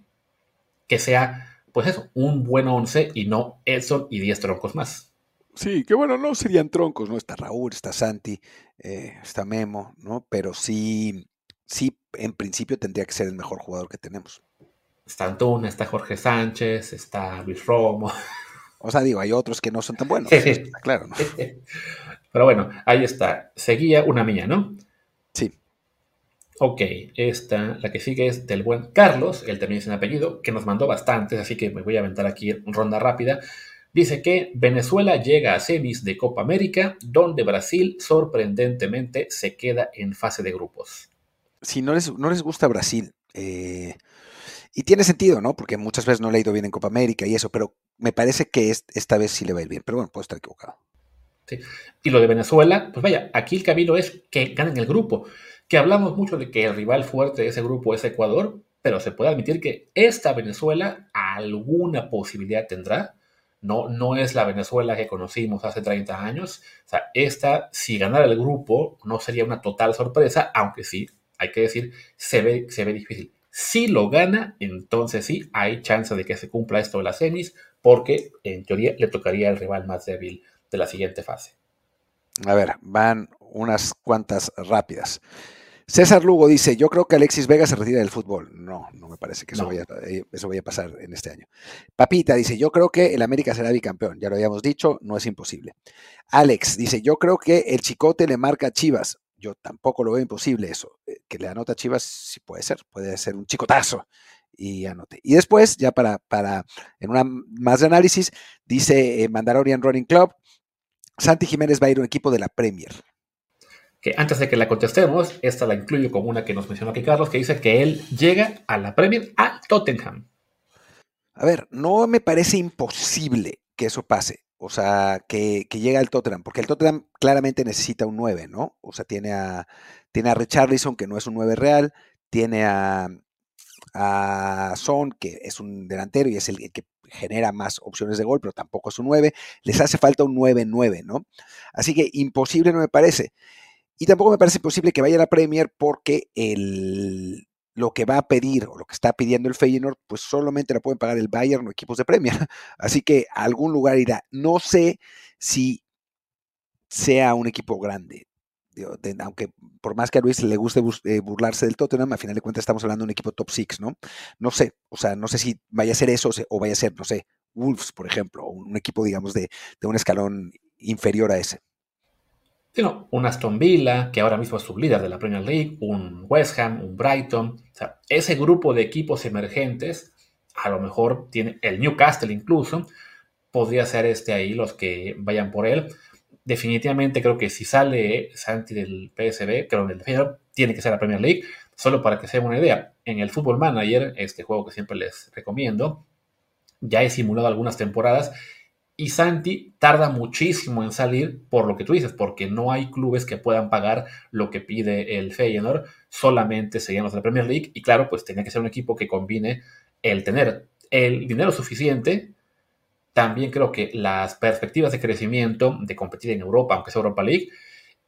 que sea, pues eso, un buen 11 y no Edson y 10 troncos más. Sí, que bueno, no serían troncos, ¿no? Está Raúl, está Santi, eh, está Memo, ¿no? Pero sí, sí, en principio tendría que ser el mejor jugador que tenemos. Está Antuna, está Jorge Sánchez, está Luis Romo. O sea, digo, hay otros que no son tan buenos, claro, ¿no? Pero bueno, ahí está. Seguía una mía, ¿no? Sí. Ok, esta, la que sigue es del buen Carlos, él también es un apellido, que nos mandó bastantes, así que me voy a aventar aquí ronda rápida. Dice que Venezuela llega a semis de Copa América, donde Brasil sorprendentemente se queda en fase de grupos. Si no les, no les gusta Brasil, eh, y tiene sentido, ¿no? Porque muchas veces no le ha ido bien en Copa América y eso, pero me parece que esta vez sí le va a ir bien. Pero bueno, puedo estar equivocado. Y lo de Venezuela, pues vaya, aquí el camino es que ganen el grupo que hablamos mucho de que el rival fuerte de ese grupo es Ecuador, pero se puede admitir que esta Venezuela alguna posibilidad tendrá. No, no es la Venezuela que conocimos hace 30 años. O sea, esta, si ganara el grupo, no sería una total sorpresa, aunque sí, hay que decir, se ve, se ve difícil. Si lo gana, entonces sí, hay chance de que se cumpla esto de las semis, porque en teoría le tocaría al rival más débil de la siguiente fase. A ver, van unas cuantas rápidas. César Lugo dice, yo creo que Alexis Vega se retira del fútbol. No, no me parece que eso, vaya, eh, eso vaya a pasar en este año. Papita dice, yo creo que el América será bicampeón. Ya lo habíamos dicho, no es imposible. Alex dice, yo creo que el Chicote le marca a Chivas. Yo tampoco lo veo imposible eso. Eh, que le anota a Chivas, sí puede ser, puede ser un chicotazo y anote. Y después, ya para, para en una más de análisis, dice eh, Mandalorian Running Club, Santi Jiménez va a ir a un equipo de la Premier que antes de que la contestemos, esta la incluyo como una que nos mencionó aquí Carlos, que dice que él llega a la Premier a Tottenham. A ver, no me parece imposible que eso pase. O sea, que, llegue al Tottenham, porque el Tottenham claramente necesita un 9, ¿no? O sea, tiene a, tiene a Richarlison, que no es un 9 real, tiene a, a Son, que es un delantero y es el que genera más opciones de gol, pero tampoco es un 9. Les hace falta un 9-9, ¿no? Así que imposible no me parece. Y tampoco me parece posible que vaya a la Premier porque el, lo que va a pedir o lo que está pidiendo el Feyenoord, pues solamente la pueden pagar el Bayern o equipos de Premier. Así que a algún lugar irá. No sé si sea un equipo grande. Aunque por más que a Luis le guste eh, burlarse del Tottenham, a final de cuentas estamos hablando de un equipo top 6, ¿no? No sé, o sea, no sé si vaya a ser eso o vaya a ser, no sé, Wolves, por ejemplo, o un equipo, digamos, de, un escalón inferior a ese sino un Aston Villa, que ahora mismo es líder de la Premier League, un West Ham, un Brighton. O sea, ese grupo de equipos emergentes, a lo mejor tiene el Newcastle incluso, podría ser este ahí los que vayan por él. Definitivamente creo que si sale Santi del PSB, creo que el Feyenoord tiene que ser la Premier League. Solo para que se una idea, en el Football Manager, este juego que siempre les recomiendo, ya he simulado algunas temporadas y Santi tarda muchísimo en salir por lo que tú dices, porque no hay clubes que puedan pagar lo que pide el Feyenoord, solamente serían los de la Premier League y claro, pues tenía que ser un equipo que combine el tener el dinero suficiente, también creo que las perspectivas de crecimiento, de competir en Europa, aunque sea Europa League,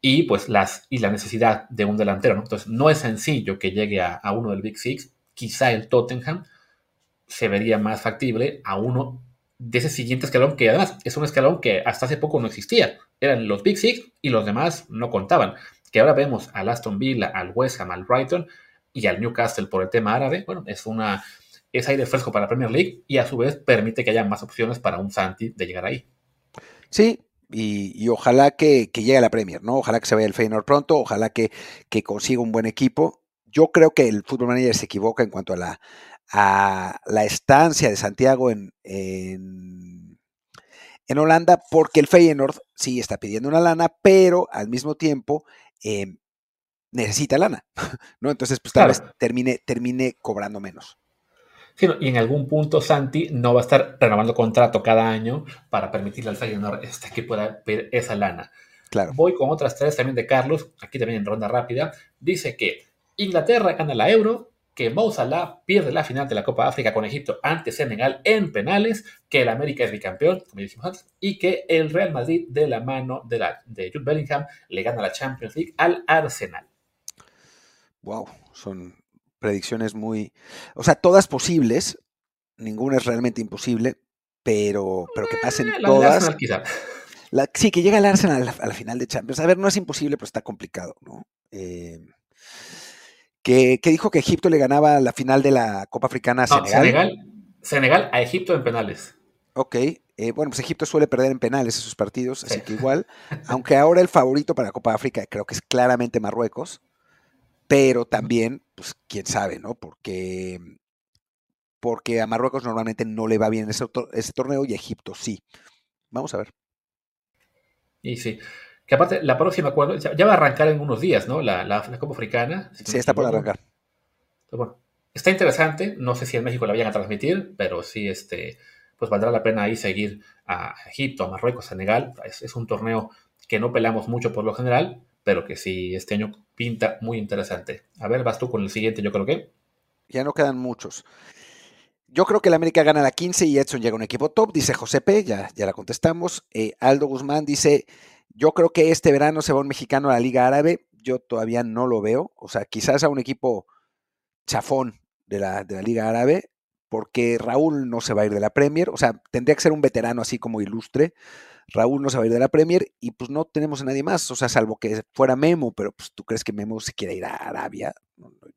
y pues las y la necesidad de un delantero, Entonces no es sencillo que llegue a, a uno del Big Six, quizá el Tottenham se vería más factible a uno de ese siguiente escalón, que además es un escalón que hasta hace poco no existía. Eran los Big Six y los demás no contaban. Que ahora vemos al Aston Villa, al West Ham, al Brighton y al Newcastle por el tema árabe. Bueno, es una es aire fresco para la Premier League y a su vez permite que haya más opciones para un Santi de llegar ahí. Sí, y, ojalá que, llegue a la Premier, ¿no? Ojalá que se vaya el Feyenoord pronto, ojalá que, que consiga un buen equipo. Yo creo que el Football Manager se equivoca en cuanto a la, a la estancia de Santiago en, en, Holanda, porque el Feyenoord sí está pidiendo una lana, pero al mismo tiempo em, necesita lana, ¿no? Entonces, pues tal vez termine, termine cobrando menos. Sí, y en algún punto Santi no va a estar renovando contrato cada año para permitirle al Feyenoord este, que pueda pedir esa lana. Claro. Voy con otras tres también de Carlos, aquí también en ronda rápida. Dice que Inglaterra gana la Euro, que Mo Salah pierde la final de la Copa África con Egipto ante Senegal en penales, que el América es bicampeón, como dijimos antes, y que el Real Madrid de la mano de, la, de Jude Bellingham le gana la Champions League al Arsenal. Wow, son predicciones muy, o sea, todas posibles, ninguna es realmente imposible, pero, pero que pasen eh, todas. sí, que llegue el Arsenal a la, final de Champions. A ver, no es imposible, pero está complicado, ¿no? Eh, que, dijo que Egipto le ganaba la final de la Copa Africana a Senegal. Senegal. a Egipto en penales. Ok, eh, bueno, pues Egipto suele perder en penales esos partidos, así que igual, aunque ahora el favorito para la Copa África creo que es claramente Marruecos, pero también, pues quién sabe, ¿no? Porque, porque a Marruecos normalmente no le va bien ese, ese torneo y a Egipto sí. Vamos a ver. Y sí. Que aparte, la próxima, ya, va a arrancar en unos días, ¿no? La, la, Copa Africana. sí, está por arrancar. bueno, está interesante. No sé si en México la vayan a transmitir, pero sí, este, pues valdrá la pena ahí seguir a Egipto, a Marruecos, a Senegal. Es, un torneo que no pelamos mucho por lo general, pero que sí este año pinta muy interesante. A ver, vas tú con el siguiente, yo creo que. Ya no quedan muchos. Yo creo que el América gana la 15 y Edson llega a un equipo top, dice José P, ya, ya la contestamos. Eh, Aldo Guzmán dice, yo creo que este verano se va un mexicano a la Liga Árabe, yo todavía no lo veo, o sea, quizás a un equipo chafón de la, de la Liga Árabe, porque Raúl no se va a ir de la Premier, o sea, tendría que ser un veterano así como ilustre. Raúl no se va a ir de la Premier y pues no tenemos a nadie más, o sea, salvo que fuera Memo, pero pues tú crees que Memo se quiere ir a Arabia,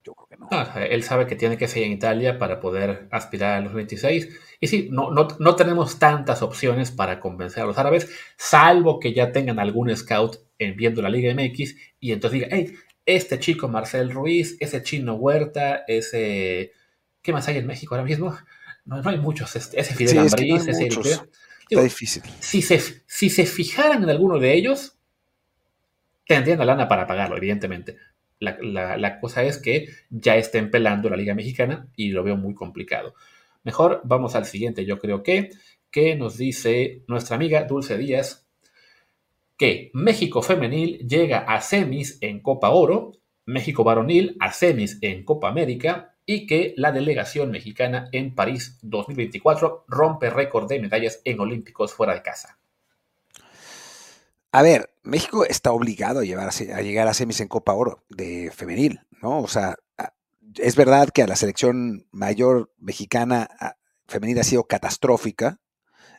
yo creo que no. él sabe que tiene que seguir en Italia para poder aspirar a los 26 y sí, no, no, no tenemos tantas opciones para convencer a los árabes, salvo que ya tengan algún scout en viendo la Liga MX y entonces diga, hey, este chico Marcel Ruiz, ese chino Huerta, ese ¿Qué más hay en México ahora mismo? No, hay muchos. Ese Fidel sí, ese Está difícil. Si se, si se fijaran en alguno de ellos, tendrían la lana para pagarlo, evidentemente. La, cosa es que ya estén pelando la Liga Mexicana y lo veo muy complicado. Mejor vamos al siguiente, yo creo que, que nos dice nuestra amiga Dulce Díaz que México femenil llega a semis en Copa Oro, México varonil a semis en Copa América y que la delegación mexicana en París 2024 rompe récord de medallas en Olímpicos fuera de casa. A ver, México está obligado a, a llegar a semis en Copa Oro de femenil, ¿no? O sea, es verdad que a la selección mayor mexicana femenina ha sido catastrófica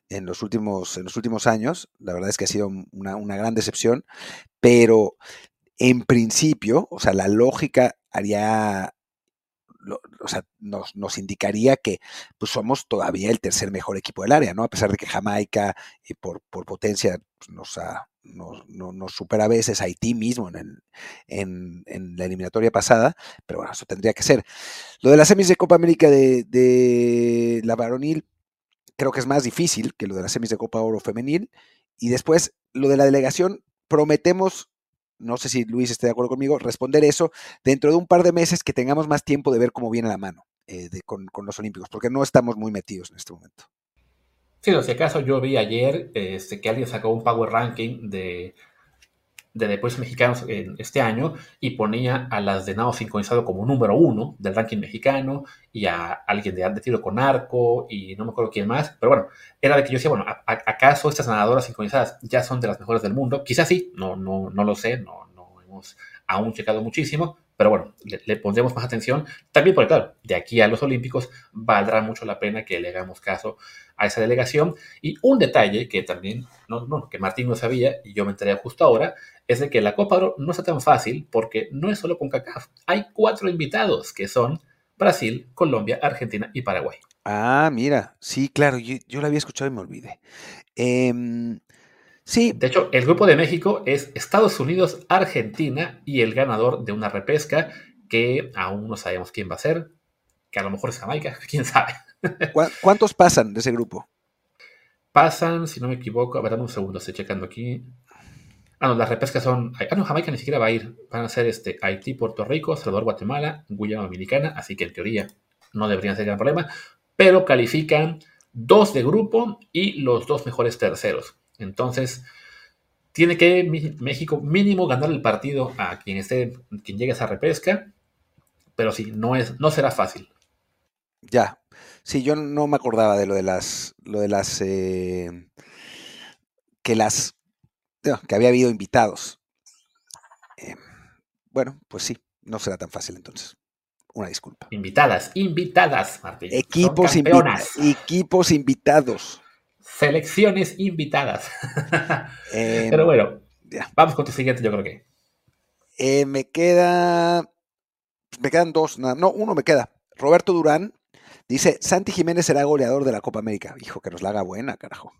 en los últimos, en los últimos años. La verdad es que ha sido una, una gran decepción, pero en principio, o sea, la lógica haría o sea, nos, indicaría que pues, somos todavía el tercer mejor equipo del área, ¿no? A pesar de que Jamaica, y por, por potencia, pues, nos, nos, supera a veces Haití mismo en, en, la eliminatoria pasada, pero bueno, eso tendría que ser. Lo de las semis de Copa América de, de la varonil, creo que es más difícil que lo de las semis de Copa Oro femenil. Y después, lo de la delegación, prometemos no sé si Luis esté de acuerdo conmigo, responder eso dentro de un par de meses que tengamos más tiempo de ver cómo viene la mano eh, con, los Olímpicos, porque no estamos muy metidos en este momento. Sí, no, si acaso yo vi ayer este, que alguien sacó un Power Ranking de, de deportes mexicanos en este año y ponía a las de nado sincronizado como número uno del ranking mexicano y a alguien de, de tiro con arco y no me acuerdo quién más, pero bueno, era de que yo decía, bueno, ¿acaso estas nadadoras sincronizadas ya son de las mejores del mundo? Quizás sí, no, no, no lo sé, no, no hemos aún checado muchísimo, pero bueno, le, pondremos más atención. También porque, claro, de aquí a los Olímpicos valdrá mucho la pena que le hagamos caso a esa delegación. Y un detalle que también, no, no, que Martín no sabía y yo me enteré justo ahora, es de que la Copa Oro no está tan fácil porque no es solo con CACAF. Hay cuatro invitados que son Brasil, Colombia, Argentina y Paraguay. Ah, mira, sí, claro, yo, yo lo había escuchado y me olvidé. Eh, Sí. De hecho, el grupo de México es Estados Unidos, Argentina y el ganador de una repesca que aún no sabemos quién va a ser, que a lo mejor es Jamaica, quién sabe. ¿Cuántos pasan de ese grupo? Pasan, si no me equivoco, a ver, dame un segundo, estoy checando aquí. Ah, no, las repescas son. Ah, no, Jamaica ni siquiera va a ir. Van a ser este, Haití, Puerto Rico, Salvador, Guatemala, Guyana Dominicana, así que en teoría no deberían ser gran problema. Pero califican dos de grupo y los dos mejores terceros. Entonces, tiene que México mínimo ganar el partido a quien esté, quien llegue a esa repesca, pero sí, no es, no será fácil. Ya, sí, yo no me acordaba de lo de las, lo de las, eh, que las, que había habido invitados. Eh, bueno, pues sí, no será tan fácil entonces. Una disculpa. Invitadas, invitadas, Martín. Equipos, equipos invitados selecciones invitadas. Em, Pero bueno, vamos con tu siguiente, yo creo que. Eh, me queda. Me quedan dos, no, uno me queda. Roberto Durán dice: Santi Jiménez será goleador de la Copa América. Hijo, que nos la haga buena, carajo.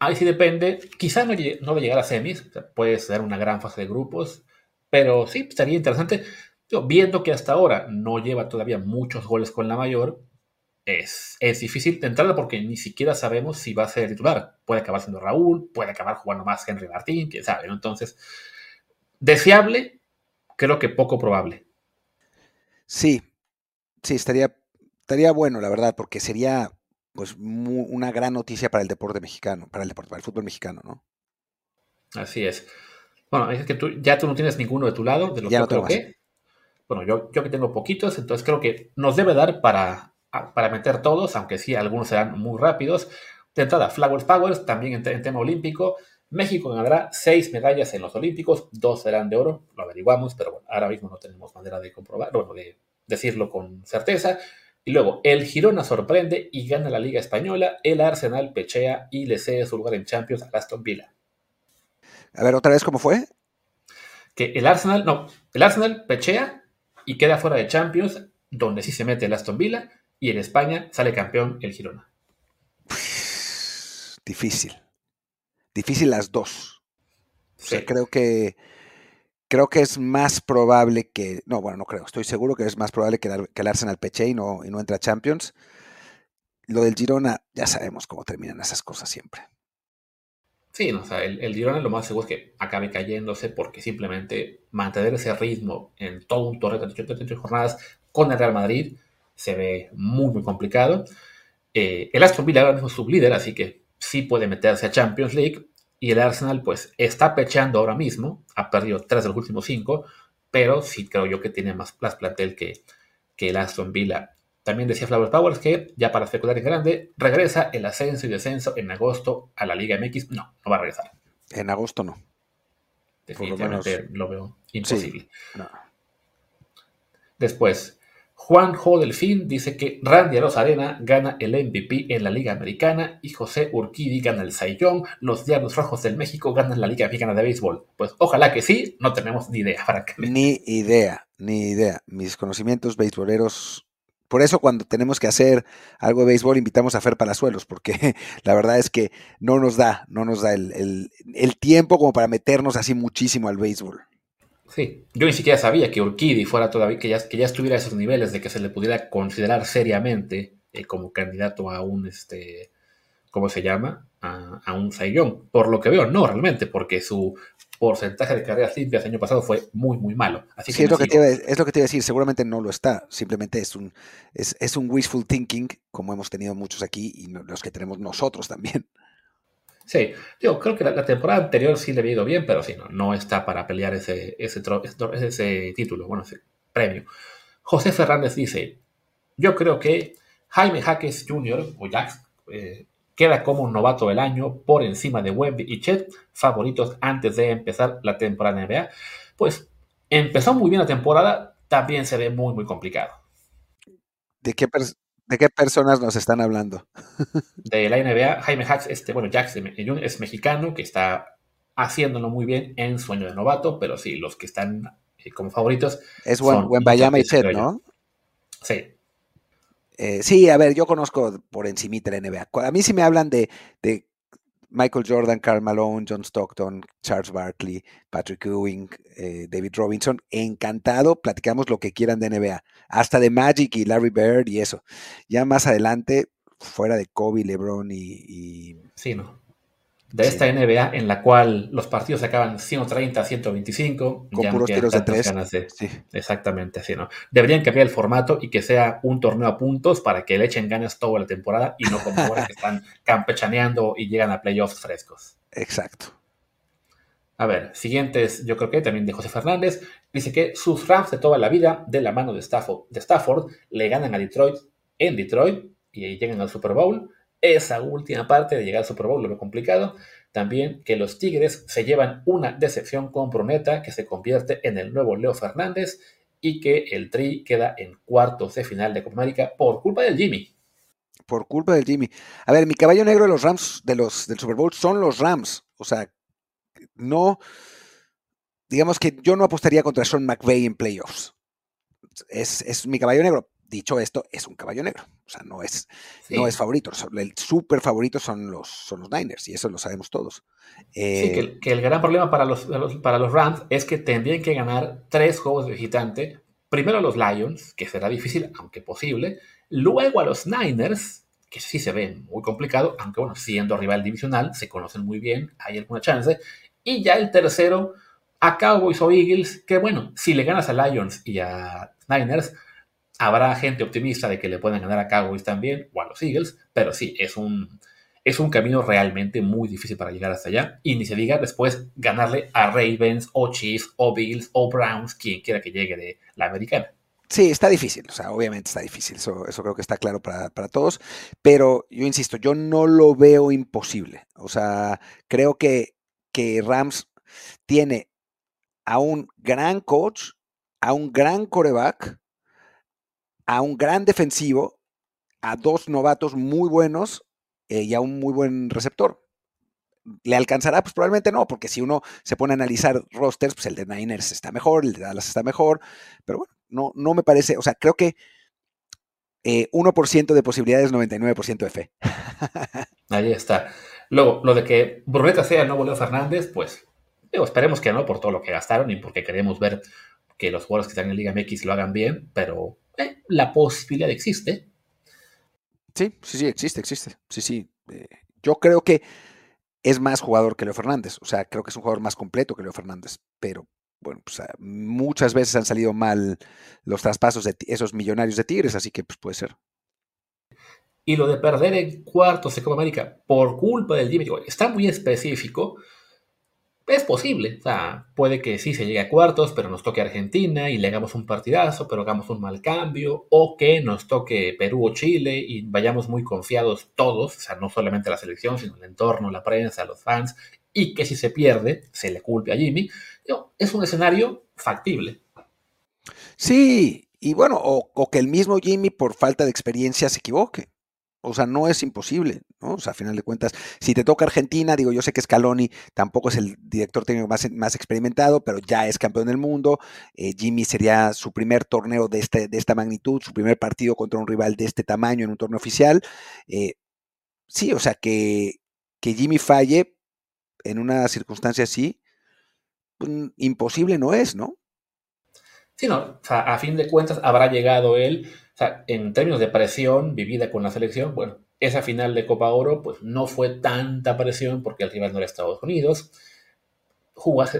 Ahí sí debe. Quizá no, no va a llegar a semis. puede ser una gran fase de grupos. Pero sí, estaría interesante. viendo que hasta ahora no lleva todavía muchos goles con la mayor, es, es difícil de entrada porque ni siquiera sabemos si va a ser titular. Puede acabar siendo Raúl, puede acabar jugando más Henry Martín, quién sabe. Entonces, deseable, creo que poco probable. Sí, sí, estaría, estaría bueno, la verdad, porque sería pues una gran noticia para el deporte mexicano, para el deporte, para el fútbol mexicano, ¿no? Así es. Bueno, es que tú, ya tú no tienes ninguno de tu lado, de lo que creo que. Bueno, yo, yo que tengo poquitos, entonces creo que nos debe dar para, para meter todos, aunque sí, algunos serán muy rápidos. De entrada, Flowers Powers, también en, tema olímpico. México ganará seis medallas en los Olímpicos, dos serán de oro, lo averiguamos, pero bueno, ahora mismo no tenemos manera de comprobar, bueno, de decirlo con certeza. Y luego, el Girona sorprende y gana la Liga Española, el Arsenal pechea y le cede su lugar en Champions a Aston Villa. A ver, otra vez, ¿cómo fue? Que el Arsenal, no, el Arsenal pechea y queda fuera de Champions, donde sí se mete el Aston Villa, y en España sale campeón el Girona. Difícil. Difícil las dos. O sea, creo que creo que es más probable que. No, bueno, no creo. Estoy seguro que es más probable que, el Arsenal peche y no, y no entra a Champions. Lo del Girona, ya sabemos cómo terminan esas cosas siempre. Sí, o sea, el, Girona lo más seguro es que acabe cayéndose porque simplemente mantener ese ritmo en todo un torneo de 38 jornadas con el Real Madrid se ve muy, muy complicado. Eh, el Aston Villa ahora mismo es sublíder, así que sí puede meterse a Champions League. Y el Arsenal, pues, está pecheando ahora mismo. Ha perdido tres de los últimos cinco, pero sí creo yo que tiene más, plantel que, que el Aston Villa. También decía Flavio Powers que, ya para especular en grande, regresa el ascenso y descenso en agosto a la Liga MX. No, no va a regresar. En agosto no. Definitivamente lo, veo imposible. Después, Juan Jo Delfín dice que Randy Arena gana el MVP en la Liga Americana y José Urquidi gana el Sayón. Los Diablos Rojos del México ganan la Liga Mexicana de Béisbol. Pues ojalá que sí, no tenemos ni idea, Ni idea, ni idea. Mis conocimientos beisboleros por eso cuando tenemos que hacer algo de béisbol invitamos a Fer Palazuelos, porque la verdad es que no nos da, no nos da el, tiempo como para meternos así muchísimo al béisbol. Sí, yo ni siquiera sabía que Urquidi fuera todavía, que ya, que ya estuviera a esos niveles de que se le pudiera considerar seriamente eh, como candidato a un, este, ¿cómo se llama? A, a un Sayón. Por lo que veo, no realmente, porque su porcentaje de carreras limpias el año pasado fue muy, muy malo. Así que es, lo que te iba, es lo que te iba a decir, seguramente no lo está, simplemente es un, es, un wishful thinking, como hemos tenido muchos aquí y los que tenemos nosotros también. Sí, yo creo que la, temporada anterior sí le había ido bien, pero sí, no, no está para pelear ese, ese, ese título, bueno, ese premio. José Fernández dice, yo creo que Jaime Jaques Jr., o Jax, eh, queda como novato del año por encima de Wemby y Chet, favoritos antes de empezar la temporada NBA. Pues empezó muy bien la temporada, también se ve muy, muy complicado. ¿De qué, de qué personas nos están hablando? de la NBA, Jaime Hacks, este, bueno, Jackson es mexicano que está haciéndolo muy bien en sueño de novato, pero sí, los que están eh, como favoritos. Es buen, Wembayama y Chet, ¿no? Sí, eh, sí, a ver, yo conozco por encimita la NBA. A mí sí me hablan de, Michael Jordan, Carl Malone, John Stockton, Charles Barkley, Patrick Ewing, eh, David Robinson. Encantado, platicamos lo que quieran de NBA. Hasta de Magic y Larry Bird y eso. Ya más adelante, fuera de Kobe, LeBron y... y sí, no de esta NBA en la cual los partidos se acaban 130, 125. Con puros tiros de tres. Exactamente, así, ¿no? Deberían cambiar el formato y que sea un torneo a puntos para que le echen ganas toda la temporada y no como ahora que están campechaneando y llegan a playoffs frescos. Exacto. A ver, siguientes, yo creo que también de José Fernández, dice que sus Rams de toda la vida, de la mano de Stafford, de Stafford le ganan a Detroit en Detroit y llegan al Super Bowl esa última parte de llegar al Super Bowl, lo complicado. También que los Tigres se llevan una decepción con Bruneta que se convierte en el nuevo Leo Fernández y que el Tri queda en cuartos de final de Copa América por culpa del Jimmy. Por culpa del Jimmy. A ver, mi caballo negro de los Rams de los, del Super Bowl son los Rams. O sea, no. Digamos que yo no apostaría contra Sean McVay en playoffs. Es, es mi caballo negro. Dicho esto, es un caballo negro. O sea, no es, no es favorito. El súper favorito son los, son los Niners, y eso lo sabemos todos. sí, que, el gran problema para los, para los Rams es que tendrían que ganar tres juegos de visitante. Primero a los Lions, que será difícil, aunque posible. Luego a los Niners, que sí se ven muy complicado, aunque bueno, siendo rival divisional, se conocen muy bien, hay alguna chance. Y ya el tercero a Cowboys o Eagles, que bueno, si le ganas a Lions y a Niners, habrá gente optimista de que le puedan ganar a Cowboys también o a los Eagles, pero sí, es un, es un camino realmente muy difícil para llegar hasta allá. Y ni se diga después ganarle a Ravens o Chiefs o Bills o Browns, quien quiera que llegue de la americana. Sí, está difícil, o sea, obviamente está difícil, eso, eso creo que está claro para, para, todos, pero yo insisto, yo no lo veo imposible, o sea, creo que, que Rams tiene a un gran coach, a un gran coreback, a un gran defensivo, a dos novatos muy buenos eh, y a un muy buen receptor. ¿Le alcanzará? Pues probablemente no, porque si uno se pone a analizar rosters, pues el de Niners está mejor, el de Dallas está mejor, pero bueno, no, no me parece, o sea, creo que 1% eh, de posibilidades, 99% de fe. Ahí está. Luego, lo de que Bruneta sea el nuevo Fernández, pues esperemos que no por todo lo que gastaron y porque queremos ver que los jugadores que están en Liga MX lo hagan bien, pero eh, la posibilidad existe. Sí, sí, sí, existe, existe. Sí, sí. Eh, yo creo que es más jugador que Leo Fernández. O sea, creo que es un jugador más completo que Leo Fernández. Pero, bueno, pues ah, muchas veces han salido mal los traspasos de esos millonarios de Tigres, así que pues puede ser. Y lo de perder en cuartos de Copa América por culpa del Jimmy, está muy específico es posible. O sea, puede que sí se llegue a cuartos, pero nos toque Argentina y le hagamos un partidazo, pero hagamos un mal cambio. O que nos toque Perú o Chile y vayamos muy confiados todos, o sea, no solamente la selección, sino el entorno, la prensa, los fans. Y que si se pierde, se le culpe a Jimmy. es un escenario factible. Sí, y bueno, o que el mismo Jimmy por falta de experiencia se equivoque. O sea, no es imposible, ¿no? O sea, a final de cuentas, si te toca Argentina, digo, yo sé que Scaloni tampoco es el director técnico más, más experimentado, pero ya es campeón del mundo. Eh, Jimmy sería su primer torneo de, este, de esta magnitud, su primer partido contra un rival de este tamaño en un torneo oficial. Eh, sí, o sea, que, que Jimmy falle en una circunstancia así, pues, imposible no es, ¿no? Sí, no, a fin de cuentas habrá llegado él o sea, en términos de presión vivida con la selección, bueno, esa final de Copa Oro, pues no fue tanta presión porque el rival no era Estados Unidos.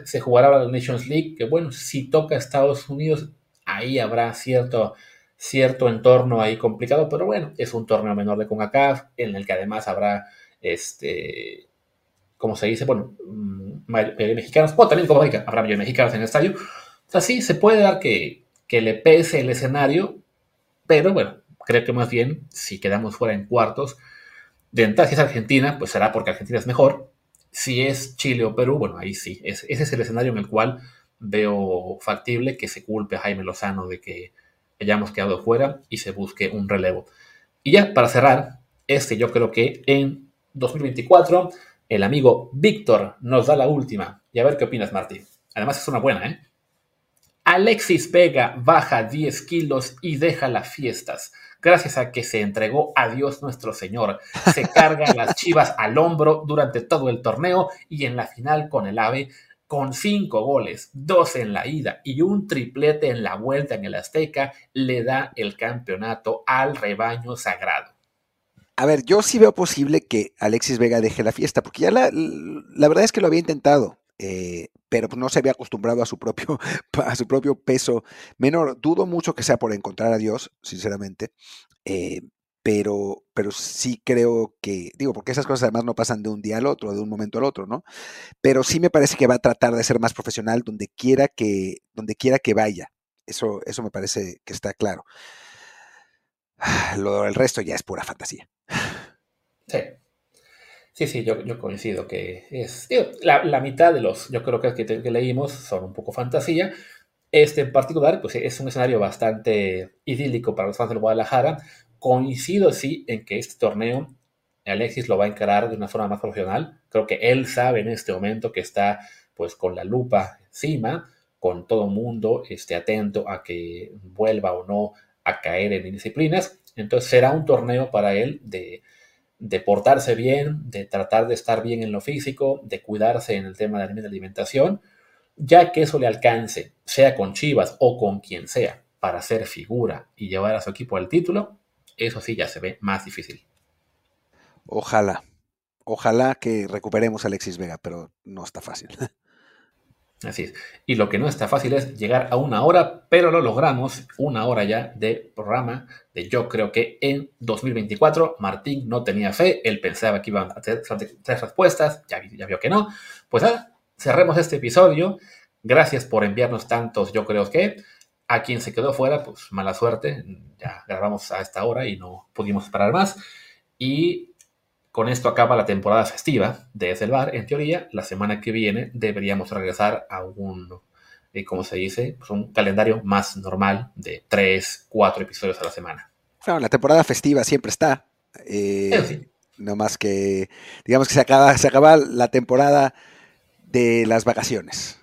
se jugará la Nations League, que bueno, si toca Estados Unidos, ahí habrá cierto, cierto entorno ahí complicado, pero bueno, es un torneo menor de CONCACAF, en el que además habrá, este, como se dice, bueno, mm, mayoría mexicanos, o también como habrá mexicanos en el estadio. O sea, sí, se puede dar que le pese el escenario, pero bueno, creo que más bien si quedamos fuera en cuartos, de entrada si es Argentina, pues será porque Argentina es mejor. Si es Chile o Perú, bueno, ahí sí. ese es el escenario en el cual veo factible que se culpe a Jaime Lozano de que hayamos quedado fuera y se busque un relevo. Y ya para cerrar, este yo creo que en 2024 el amigo Víctor nos da la última. Y a ver qué opinas, Martín. Además es una buena, ¿eh? Alexis Vega baja 10 kilos y deja las fiestas. Gracias a que se entregó a Dios nuestro Señor. Se carga las chivas al hombro durante todo el torneo y en la final con el AVE con cinco goles, dos en la ida y un triplete en la vuelta en el Azteca, le da el campeonato al rebaño sagrado. A ver, yo sí veo posible que Alexis Vega deje la fiesta, porque ya la, la verdad es que lo había intentado. Eh, pero no se había acostumbrado a su propio, a su propio peso menor. Dudo mucho que sea por encontrar a Dios, sinceramente, eh, pero, pero sí creo que, digo, porque esas cosas además no pasan de un día al otro, de un momento al otro, ¿no? Pero sí me parece que va a tratar de ser más profesional donde quiera que, donde quiera que vaya. Eso, eso me parece que está claro. Lo del resto ya es pura fantasía. Sí, Sí, sí, yo, coincido que es. la, mitad de los, yo creo que, que, que, leímos son un poco fantasía. Este en particular, pues es un escenario bastante idílico para los fans del Guadalajara. Coincido, sí, en que este torneo Alexis lo va a encarar de una forma más profesional. Creo que él sabe en este momento que está pues con la lupa encima, con todo mundo esté atento a que vuelva o no a caer en indisciplinas. Entonces será un torneo para él de, de portarse bien, de tratar de estar bien en lo físico, de cuidarse en el tema de la alimentación, ya que eso le alcance, sea con Chivas o con quien sea, para ser figura y llevar a su equipo al título, eso sí ya se ve más difícil. Ojalá, ojalá que recuperemos a Alexis Vega, pero no está fácil. Así. Y lo que no está fácil es llegar a una hora, pero lo logramos, una hora ya de programa. De yo creo que en 2024 Martín no tenía fe, él pensaba que iban a tener tres respuestas, ya, vio que no. Pues nada, cerremos este episodio. Gracias por enviarnos tantos, yo creo que. A quien se quedó fuera, pues mala suerte, ya grabamos a esta hora y no pudimos esperar más. Y con esto acaba la temporada festiva de el Bar. En teoría, la semana que viene deberíamos regresar a un, eh, ¿cómo se dice? Pues un calendario más normal de tres, cuatro episodios a la semana. la temporada festiva siempre está. Eh, no más que, digamos que se acaba, se acaba la temporada de las vacaciones.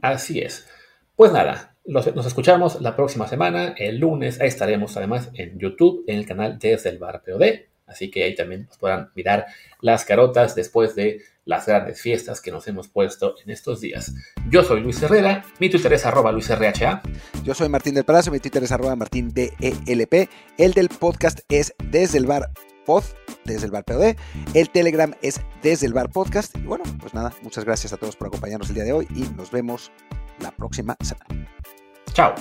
Así es. Pues nada, nos escuchamos la próxima semana. El lunes ahí estaremos además en YouTube, en el canal Desde el Bar POD. Así que ahí también nos podrán mirar las carotas después de las grandes fiestas que nos hemos puesto en estos días. Yo soy Luis Herrera, mi Twitter es arroba LuisRHA. Yo soy Martín del Palacio, mi Twitter es arroba MartínDELP. El del podcast es desde el bar pod, desde el bar POD. El Telegram es desde el bar podcast. Y bueno, pues nada, muchas gracias a todos por acompañarnos el día de hoy y nos vemos la próxima semana. Chao.